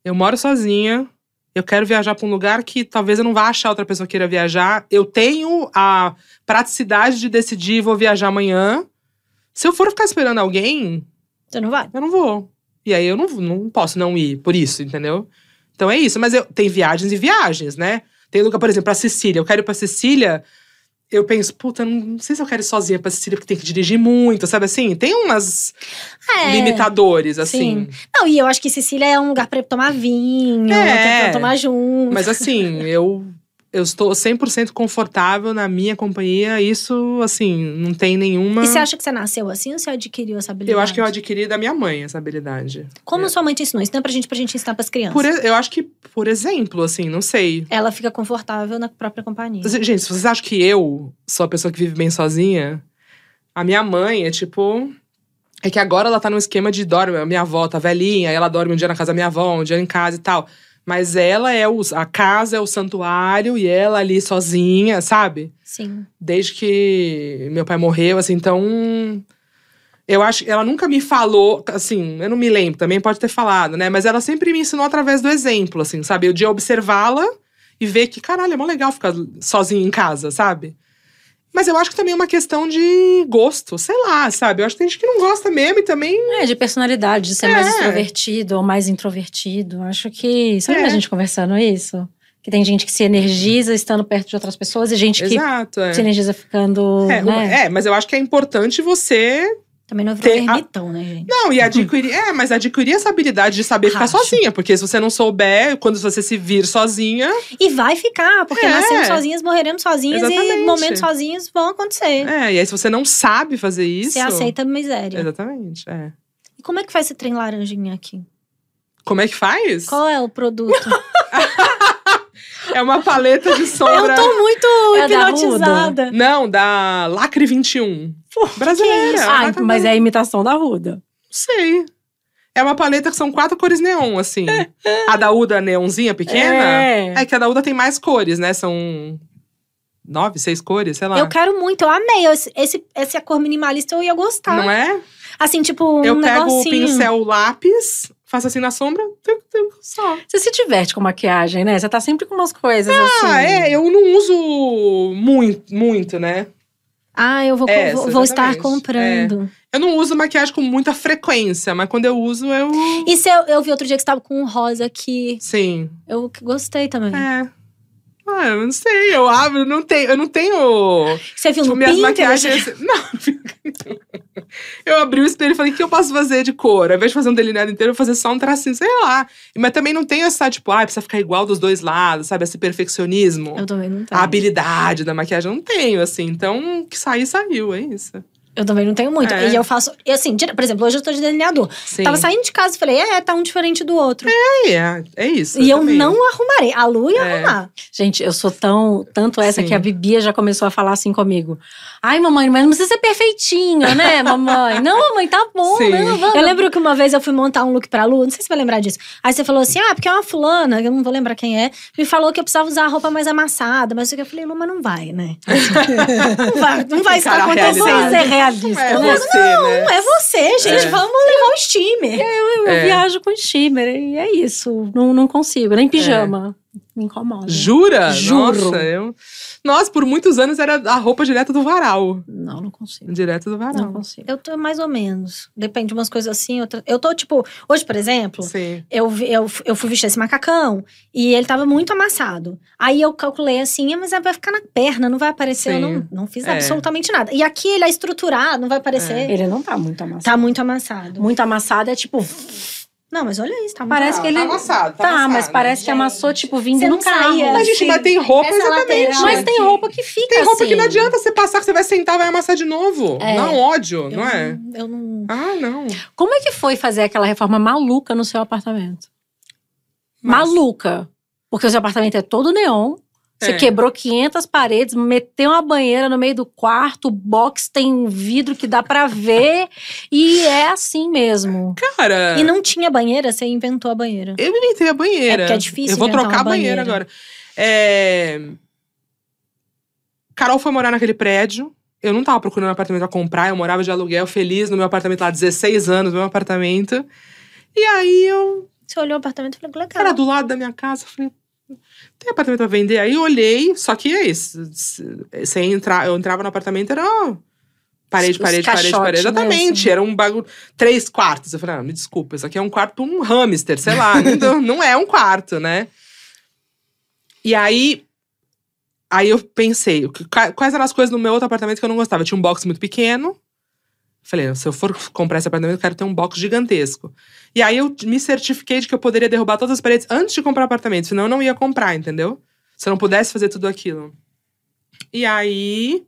eu moro sozinha, eu quero viajar pra um lugar que talvez eu não vá achar outra pessoa queira viajar. Eu tenho a praticidade de decidir, vou viajar amanhã. Se eu for ficar esperando alguém, Você não vai. eu não vou. E aí eu não, não posso não ir por isso, entendeu? Então é isso. Mas eu, tem viagens e viagens, né? Tem lugar, por exemplo, pra Sicília. Eu quero ir pra Sicília. Eu penso, puta, não, sei se eu quero ir sozinha pra Sicília, porque tem que dirigir muito, sabe assim? Tem umas É. limitadores, assim. Não, e eu acho que Sicília é um lugar pra tomar vinho, É. pra tomar junto. Mas assim, eu, eu estou 100% confortável na minha companhia. Isso, assim, não tem nenhuma. E você acha que você nasceu assim ou você adquiriu essa habilidade? Eu acho que eu adquiri da minha mãe essa habilidade. Como É. sua mãe te ensinou? Ensina pra gente, pra gente ensinar pras crianças. Por, eu acho que, por exemplo, assim, não sei. Ela fica confortável na própria companhia. Gente, se vocês acham que eu sou a pessoa que vive bem sozinha, a minha mãe é tipo. É que agora ela tá num esquema de dorme. A minha avó tá velhinha, ela dorme um dia na casa da minha avó, um dia em casa e tal. Mas ela é o. A casa é o santuário e ela ali sozinha, sabe? Sim. Desde que meu pai morreu, assim, então. Eu acho ela nunca me falou, assim, eu não me lembro, também pode ter falado, né? Mas ela sempre me ensinou através do exemplo, assim, sabe? Eu de observá-la e ver que, caralho, é mó legal ficar sozinha em casa, sabe? Mas eu acho que também é uma questão de gosto, sei lá, sabe? Eu acho que tem gente que não gosta mesmo e também. É, de personalidade, de ser mais É. extrovertido ou mais introvertido. Acho que. Lembra É. a gente conversando isso? Que tem gente que se energiza estando perto de outras pessoas e gente que Exato, é. se energiza ficando. É, né? é, mas eu acho que é importante você Também não virou Tem a- ermitão, né, gente? Não, e adquirir. É, mas adquirir essa habilidade de saber ficar Acho. sozinha. Porque se você não souber, quando você se vir sozinha. E vai ficar, porque É. nascemos sozinhas, morreremos sozinhas e Exatamente. momentos sozinhos vão acontecer. É, e aí se você não sabe fazer isso. Você aceita a miséria. Exatamente, é. E como é que faz esse trem laranjinha aqui? Como é que faz? Qual é o produto? [laughs] É uma paleta de sombra. Eu tô muito É da hipnotizada. Não, da Lacre 21. Brasileira. isso? Ah, mas é a imitação da Ruda. Não sei. É uma paleta que são quatro cores neon, assim. [laughs] a da Uda neonzinha pequena. É. É que a da Uda tem mais cores, né? São nove, seis cores, sei lá. Eu quero muito, eu amei. Esse, esse, essa cor minimalista eu ia gostar. Não é? Assim, tipo, um Eu pego o negocinho. pincel lápis, faço assim na sombra, tuc, tuc, só. Você se diverte com maquiagem, né? Você tá sempre com umas coisas assim. Ah, é, eu não uso muito, muito, né? Ah, eu vou, Essa, vou, vou estar exatamente. comprando. Eu não uso maquiagem com muita frequência, mas quando eu uso, eu. E se eu, eu vi outro dia que você tava com um rosa aqui. Sim. Eu gostei também. É. Ah, eu não sei, eu abro, não tenho, eu não tenho. Você viu Tipo, no minhas Pinterest? maquiagens. [laughs] Não, eu abri o espelho e falei: o que eu posso fazer de cor? Ao invés de fazer um delineado inteiro, eu vou fazer só um tracinho, sei lá. Mas também não tenho essa, tipo, ah, precisa ficar igual dos dois lados, sabe? Esse perfeccionismo. Eu também não tenho. A habilidade da maquiagem eu não tenho, assim. Então, que sair, saiu, é isso. Eu também não tenho muito. É. E eu faço. E assim, por exemplo, hoje eu tô de delineador. Sim. Tava saindo de casa e falei, é, tá um diferente do outro. É, é isso. e eu também. não arrumarei. A Lu ia É. arrumar. Gente, eu sou tão. Tanto essa Sim. que a Bibia já começou a falar assim comigo. Ai, mamãe, mas não precisa ser perfeitinha, né, [laughs] mamãe? Não, mamãe, tá bom, Sim. não, vamos. Eu lembro que uma vez eu fui montar um look pra Lu, não sei se você vai lembrar disso. Aí você falou assim: ah, porque é uma fulana, eu não vou lembrar quem é, me falou que eu precisava usar a roupa mais amassada. Mas eu falei, Lu, mas não vai, né? [laughs] [laughs] não vai, não vai estar acontecendo. É né? você, né? Não é você, gente. É. Vamos levar o steamer. Eu É. viajo com steamer e é isso. Não, não consigo, nem pijama. Me incomoda. Jura? Juro. Nossa, eu. Nossa, por muitos anos era a roupa direto do varal. Não, não consigo. Direto do varal. Não consigo. Eu tô mais ou menos. Depende de umas coisas assim. Outra... Eu tô, tipo, hoje, por exemplo, Sim. eu, eu, eu fui vestir esse macacão e ele tava muito amassado. Aí eu calculei assim, "Ah, mas vai ficar na perna, não vai aparecer. Eu Sim. não, não fiz É. absolutamente nada. E aqui ele é estruturado, não vai aparecer. Ele não tá muito amassado. Tá muito amassado. Muito amassado é tipo. Não, mas olha isso, tá muito Parece Tá, que ele. tá amassado, tá Tá, mas amassado. parece que amassou, tipo, vindo Você no não carro. saía. Mas, gente, mas tem roupa, Essa exatamente. Mas tem roupa que fica Tem roupa assim. que não adianta você passar, que você vai sentar, vai amassar de novo. É. Um ódio, Eu não é? Eu não. Ah, não. Como é que foi fazer aquela reforma maluca no seu apartamento? Mas- Maluca. Porque o seu apartamento é todo neon. Você É. quebrou 500 paredes, meteu uma banheira no meio do quarto, o box tem vidro que dá pra ver. e é assim mesmo. Cara, E não tinha banheira, você inventou a banheira. eu inventei a banheira. É porque é difícil Eu vou trocar a banheira, banheira. agora. É... Carol foi morar naquele prédio. Eu não tava procurando apartamento pra comprar, eu morava de aluguel feliz no meu apartamento lá, 16 anos, no meu apartamento. E aí eu Você olhou o apartamento e falou, legal. Era do lado da minha casa. eu Falei, tem apartamento pra vender? Aí eu olhei, só que é isso. Você entra, eu entrava no apartamento, era ó, parede, parede, parede, parede. né, Exatamente. assim. Era um bagulho. Três quartos. Eu falei, ah, me desculpa, isso aqui é um quarto pra um hamster, sei lá. [laughs] não, não é um quarto, né? E aí. Aí eu pensei, quais eram as coisas no meu outro apartamento que eu não gostava? Tinha um box muito pequeno. Falei, se eu for comprar esse apartamento, eu quero ter um box gigantesco. E aí eu me certifiquei de que eu poderia derrubar todas as paredes antes de comprar o apartamento, senão eu não ia comprar, entendeu? Se eu não pudesse fazer tudo aquilo. E aí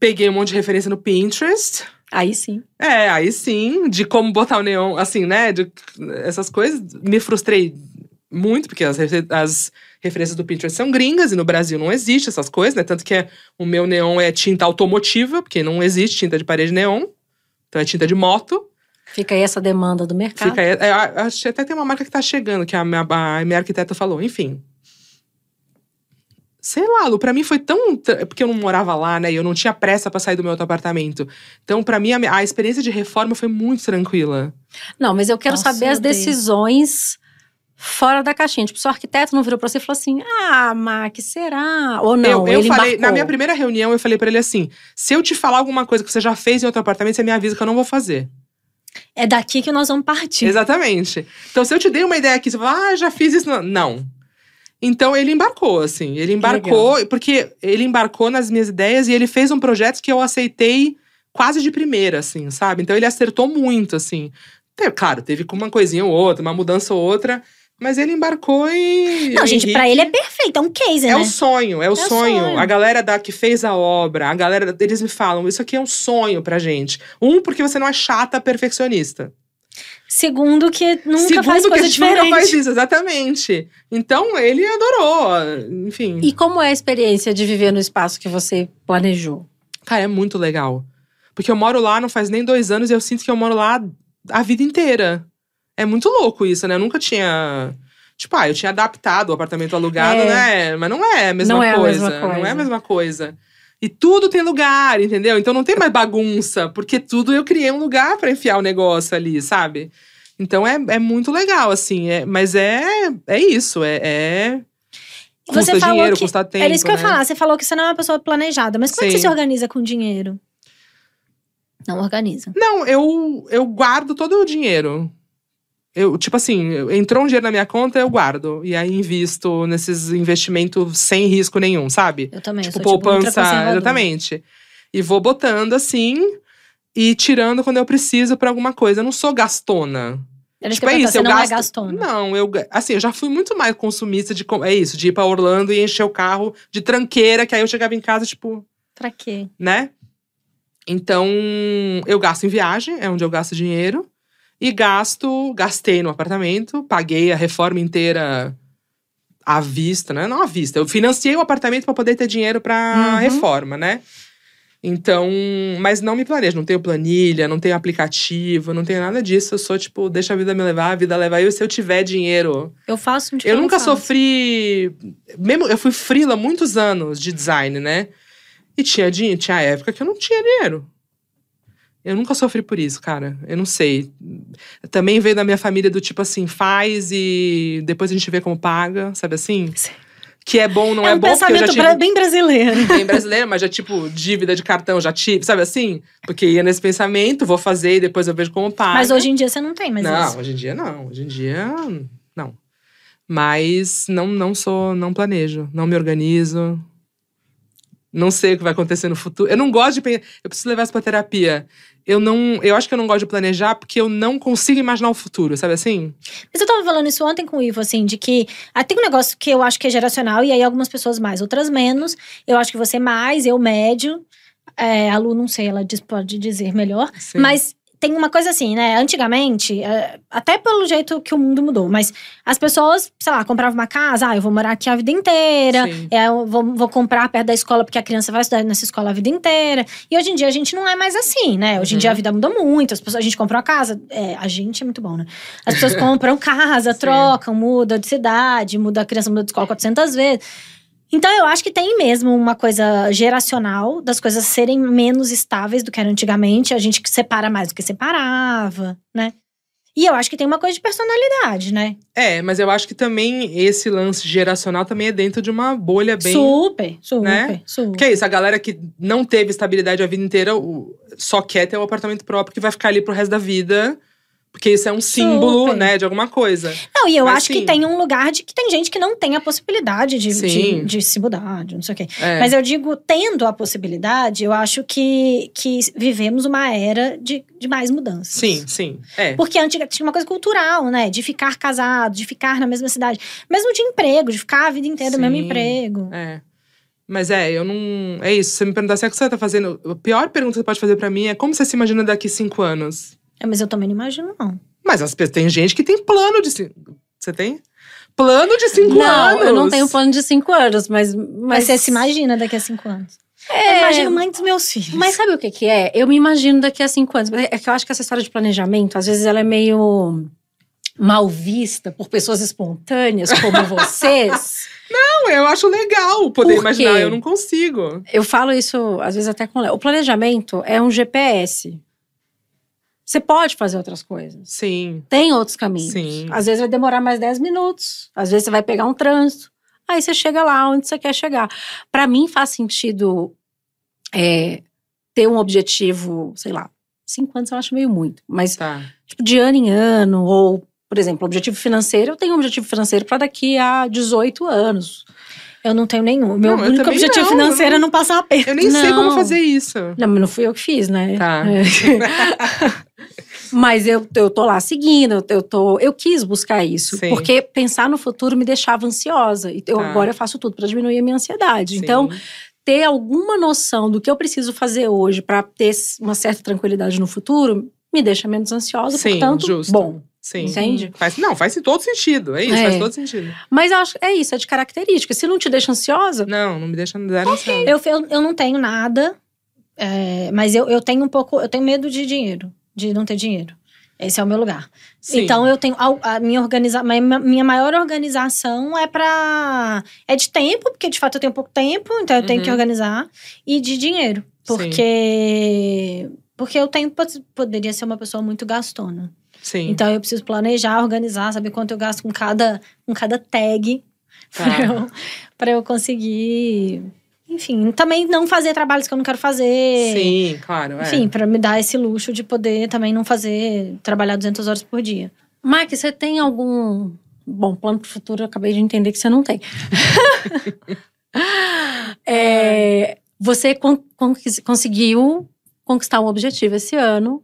peguei um monte de referência no Pinterest. Aí sim. É, aí sim, de como botar o neon, assim, né? De, essas coisas. Me frustrei muito, porque as, as referências do Pinterest são gringas e no Brasil não existe essas coisas, né? Tanto que é- o meu neon é tinta automotiva, porque não existe tinta de parede neon. Então é tinta de moto. Fica aí essa demanda do mercado. Fica aí, é, acho que até tem uma marca que tá chegando, que a minha, a minha arquiteta falou. Enfim. Sei lá, Lu, pra mim foi tão. tra- Porque eu não morava lá, né? E eu não tinha pressa pra sair do meu outro apartamento. Então, pra mim, a, a experiência de reforma foi muito tranquila. Não, mas eu quero Nossa, saber eu as decisões fora da caixinha. Tipo, seu arquiteto não virou pra você e falou assim: Ah, Mac, será? Ou não? eu eu ele falei, embarcou. na minha primeira reunião, eu falei pra ele assim: se eu te falar alguma coisa que você já fez em outro apartamento, você me avisa que eu não vou fazer. É daqui que nós vamos partir. Exatamente. Então, se eu te dei uma ideia aqui, você fala, ah, já fiz isso. Não. Não. Então, ele embarcou, assim. Ele embarcou, porque ele embarcou nas minhas ideias e ele fez um projeto que eu aceitei quase de primeira, assim, sabe? Então, ele acertou muito, assim. Claro, teve uma coisinha ou outra, uma mudança ou outra, mas ele embarcou e. Não, gente, pra ele é perfeito, é um case, é né? o sonho, é o, o sonho. sonho. A galera da que fez a obra, a galera eles me falam, isso aqui é um sonho pra gente. Um, porque você não é chata perfeccionista. Segundo, que nunca Segundo, faz que coisa gente diferente. nunca faz isso, exatamente. Então, ele adorou, enfim. E como é a experiência de viver no espaço que você planejou? Cara, é muito legal. Porque eu moro lá não faz nem dois anos e eu sinto que eu moro lá a vida inteira. É muito louco isso, né? Eu nunca tinha. Tipo, ah, eu tinha adaptado o apartamento alugado, É. né? Mas não é a mesma, Não é a coisa. mesma Não é a coisa. mesma coisa. E tudo tem lugar, entendeu? Então não tem mais bagunça, porque tudo eu criei um lugar pra enfiar o negócio ali, sabe? Então é, é muito legal, assim. É, mas é, é isso, é. é Você custa falou dinheiro, que- custa tempo. Era isso que eu ia né? falar. Você falou que você não é uma pessoa planejada. Mas como é que você se organiza com dinheiro? Não organiza. Não, eu, eu guardo todo o dinheiro. Eu, tipo assim, entrou um dinheiro na minha conta, eu guardo. E aí invisto nesses investimentos sem risco nenhum, sabe? Eu também. tipo, eu sou, poupança. ultraconservadora. exatamente. E vou botando assim e tirando quando eu preciso pra alguma coisa. Eu não sou gastona. Tipo, eu é ia isso, eu não gasto. é gastona. Não, eu assim, eu já fui muito mais consumista de é isso, de ir pra Orlando e encher o carro de tranqueira, que aí eu chegava em casa tipo, Pra quê? né? Então, eu gasto em viagem, é onde eu gasto dinheiro. E gasto, gastei no apartamento, paguei a reforma inteira à vista, né? Não à vista. Eu financiei o apartamento para poder ter dinheiro para Uhum. reforma, né? Então, mas não me planejo, não tenho planilha, não tenho aplicativo, não tenho nada disso. Eu sou tipo, deixa a vida me levar, a vida leva eu. Se eu tiver dinheiro, Eu faço um eu nunca faço. sofri. Mesmo, eu fui frila muitos anos de design, né? E tinha, tinha época que eu não tinha dinheiro. Eu nunca sofri por isso, cara. Eu não sei. Também veio da minha família do tipo assim, faz e depois a gente vê como paga, sabe assim? Sim. Que é bom, não é é, um bom, porque eu já pensamento tive bem brasileiro. [laughs] bem brasileiro, mas já tipo, dívida de cartão já tive, sabe assim? Porque ia nesse pensamento, vou fazer e depois eu vejo como paga. Mas hoje em dia você não tem mais não, isso. hoje em dia não. Hoje em dia, não. Mas não, não sou, não planejo, não me organizo. Não sei o que vai acontecer no futuro. Eu não gosto de pensar. Eu preciso levar isso pra terapia. Eu não. Eu acho que eu não gosto de planejar porque eu não consigo imaginar o futuro, sabe assim? Mas eu tava falando isso ontem com o Ivo, assim, de que ah, tem um negócio que eu acho que é geracional, e aí algumas pessoas mais, outras menos. Eu acho que você mais, eu médio. É, a Lu, não sei, ela diz- pode dizer melhor. Sim. Mas tem uma coisa assim, né? Antigamente, é, até pelo jeito que o mundo mudou, mas as pessoas, sei lá, compravam uma casa, ah, eu vou morar aqui a vida inteira, é, eu vou, vou comprar perto da escola porque a criança vai estudar nessa escola a vida inteira. E hoje em dia a gente não é mais assim, né? Hoje em Uhum. dia a vida mudou muito, as pessoas, a gente comprou uma casa, é, a gente é muito bom, né? As pessoas compram [laughs] casa, trocam, mudam de cidade, muda a criança muda de escola 400 vezes. Então eu acho que tem mesmo uma coisa geracional das coisas serem menos estáveis do que era antigamente, a gente que separa mais do que separava, né? E eu acho que tem uma coisa de personalidade, né? É, mas eu acho que também esse lance geracional também é dentro de uma bolha bem. super, super, né? super. Que é isso, a galera que não teve estabilidade a vida inteira o- só quer ter um apartamento próprio que vai ficar ali pro resto da vida. Porque isso é um símbolo, Super. né, de alguma coisa. Não, e eu Mas acho sim. que tem um lugar de que tem gente que não tem a possibilidade de, de, Sim. de se mudar, de não sei o quê. É. Mas eu digo, tendo a possibilidade, eu acho que, que vivemos uma era de, de mais mudanças. Sim, sim. É. Porque antiga, tinha uma coisa cultural, né? De ficar casado, de ficar na mesma cidade. Mesmo de emprego, de ficar a vida inteira no mesmo Sim. emprego. É. Mas é, eu não. É isso. Se você me perguntasse o que você tá fazendo, a pior pergunta que você pode fazer pra mim é como você se imagina daqui cinco anos? É, mas eu também não imagino, não. Mas as pessoas, tem gente que tem plano de cinco. Você tem? Plano de cinco não, anos. eu não tenho plano de cinco anos, mas. Mas Mas você se imagina daqui a cinco anos. Eu É, imagino mãe dos meus filhos. Mas sabe o que que é? Eu me imagino daqui a cinco anos. É que eu acho que essa história de planejamento, às vezes, ela é meio mal vista por pessoas espontâneas como [laughs] vocês. Não, eu acho legal poder imaginar, eu não consigo. Eu falo isso, às vezes, até com o Léo. O planejamento é um GPS. Você pode fazer outras coisas. Sim. Tem outros caminhos. Sim. Às vezes vai demorar mais 10 minutos. Às vezes você vai pegar um trânsito. Aí você chega lá onde você quer chegar. Para mim faz sentido é, ter um objetivo, sei lá, cinco anos eu acho meio muito. Mas Tá. tipo, de ano em ano, ou, por exemplo, objetivo financeiro, eu tenho um objetivo financeiro para daqui a 18 anos. Eu não tenho nenhum. Meu Não, único objetivo não, financeiro é não passar aperto. Eu nem sei como Não. fazer isso. Não, mas não fui eu que fiz, né? Tá. É. [laughs] mas eu, eu tô lá seguindo, eu, tô, eu quis buscar isso. Sim. Porque pensar no futuro me deixava ansiosa. E eu, Tá. agora eu faço tudo para diminuir a minha ansiedade. Sim. Então, ter alguma noção do que eu preciso fazer hoje para ter uma certa tranquilidade no futuro me deixa menos ansiosa, Sim, portanto, justo. bom. Sim. Entende? Faz, não, faz todo sentido. É isso, É. faz todo sentido. Mas acho é isso, é de característica. Se não te deixa ansiosa, Não, não me deixa zero ansiosa. Eu, eu, eu não tenho nada, é, mas eu, eu tenho um pouco. Eu tenho medo de dinheiro, de não ter dinheiro. Esse é o meu lugar. Sim. Então eu tenho a, a minha organização, minha maior organização é para é de tempo, porque de fato eu tenho pouco tempo, então eu tenho Uhum. que organizar e de dinheiro, Sim. porque porque eu tenho pod- poderia ser uma pessoa muito gastona. Sim. Então eu preciso planejar, organizar, saber quanto eu gasto com cada com cada tag Tá. [laughs] pra, eu, pra eu conseguir, enfim, também não fazer trabalhos que eu não quero fazer. Sim, claro. é. Enfim, pra me dar esse luxo de poder também não fazer trabalhar 200 horas por dia. Mike, você tem algum. Bom, plano pro futuro, eu acabei de entender que você não tem. [laughs] É, você con- conquis- conseguiu conquistar um objetivo esse ano.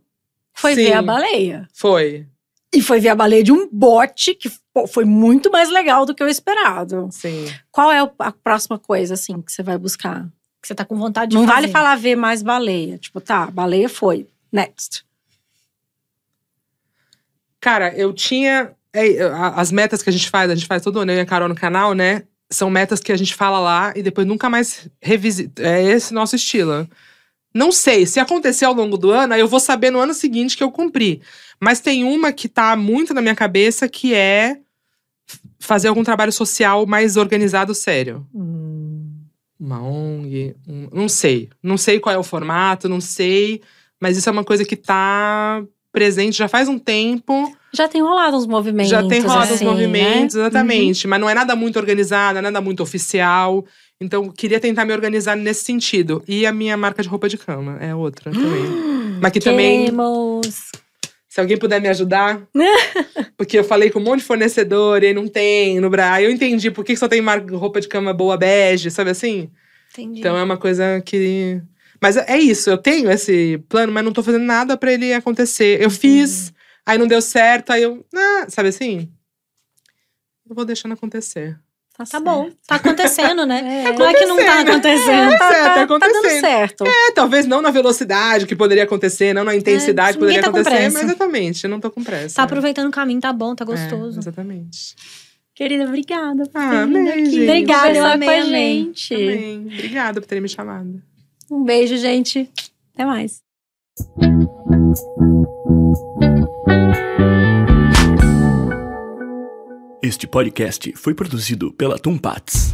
Foi Sim. ver a baleia. Foi. E foi ver a baleia de um bote que foi muito mais legal do que o esperado. Sim. Qual é a próxima coisa, assim, que você vai buscar? Que você tá com vontade de não fazer. vale falar ver mais baleia. Tipo, tá, baleia foi. Next. Cara, eu tinha. é, as metas que a gente faz, a gente faz todo ano, eu e a Carol no canal, né? São metas que a gente fala lá e depois nunca mais revisita. É esse nosso estilo. Não sei, se acontecer ao longo do ano, aí eu vou saber no ano seguinte que eu cumpri. Mas tem uma que tá muito na minha cabeça que é fazer algum trabalho social mais organizado, sério. Uma ONG, um- não sei. Não sei qual é o formato, não sei. Mas isso é uma coisa que tá presente já faz um tempo. Já tem rolado uns movimentos. já tem rolado assim, os movimentos, né? exatamente. Mas não é nada muito organizado, nada muito oficial. Então, eu queria tentar me organizar nesse sentido. E a minha marca de roupa de cama é outra também. [gasps] Mas que também, Queremos. Se alguém puder me ajudar. [laughs] porque eu falei com um monte de fornecedor e não tem no Brasil. Eu entendi por que só tem marca, roupa de cama boa bege, sabe assim? Entendi. Então é uma coisa que. Mas é isso, eu tenho esse plano, mas não tô fazendo nada pra ele acontecer. Eu fiz, aí não deu certo, aí eu. Ah, sabe assim? Eu vou deixando acontecer. Tá bom. Tá acontecendo, né? [laughs] É. Não é que não tá acontecendo. Tá certo, tá Tá acontecendo. dando certo. É, talvez não na velocidade que poderia acontecer, não na intensidade que ninguém poderia tá acontecer, mas exatamente, eu não tô com pressa. Tá aproveitando o caminho, tá bom, tá É, gostoso. exatamente. Querida, obrigada por Ah, ter vindo amei, aqui. gente. Obrigada, amei, com a gente. Amém. Obrigada por terem me chamado. Um beijo, gente. Até mais. Este podcast foi produzido pela Tumpats.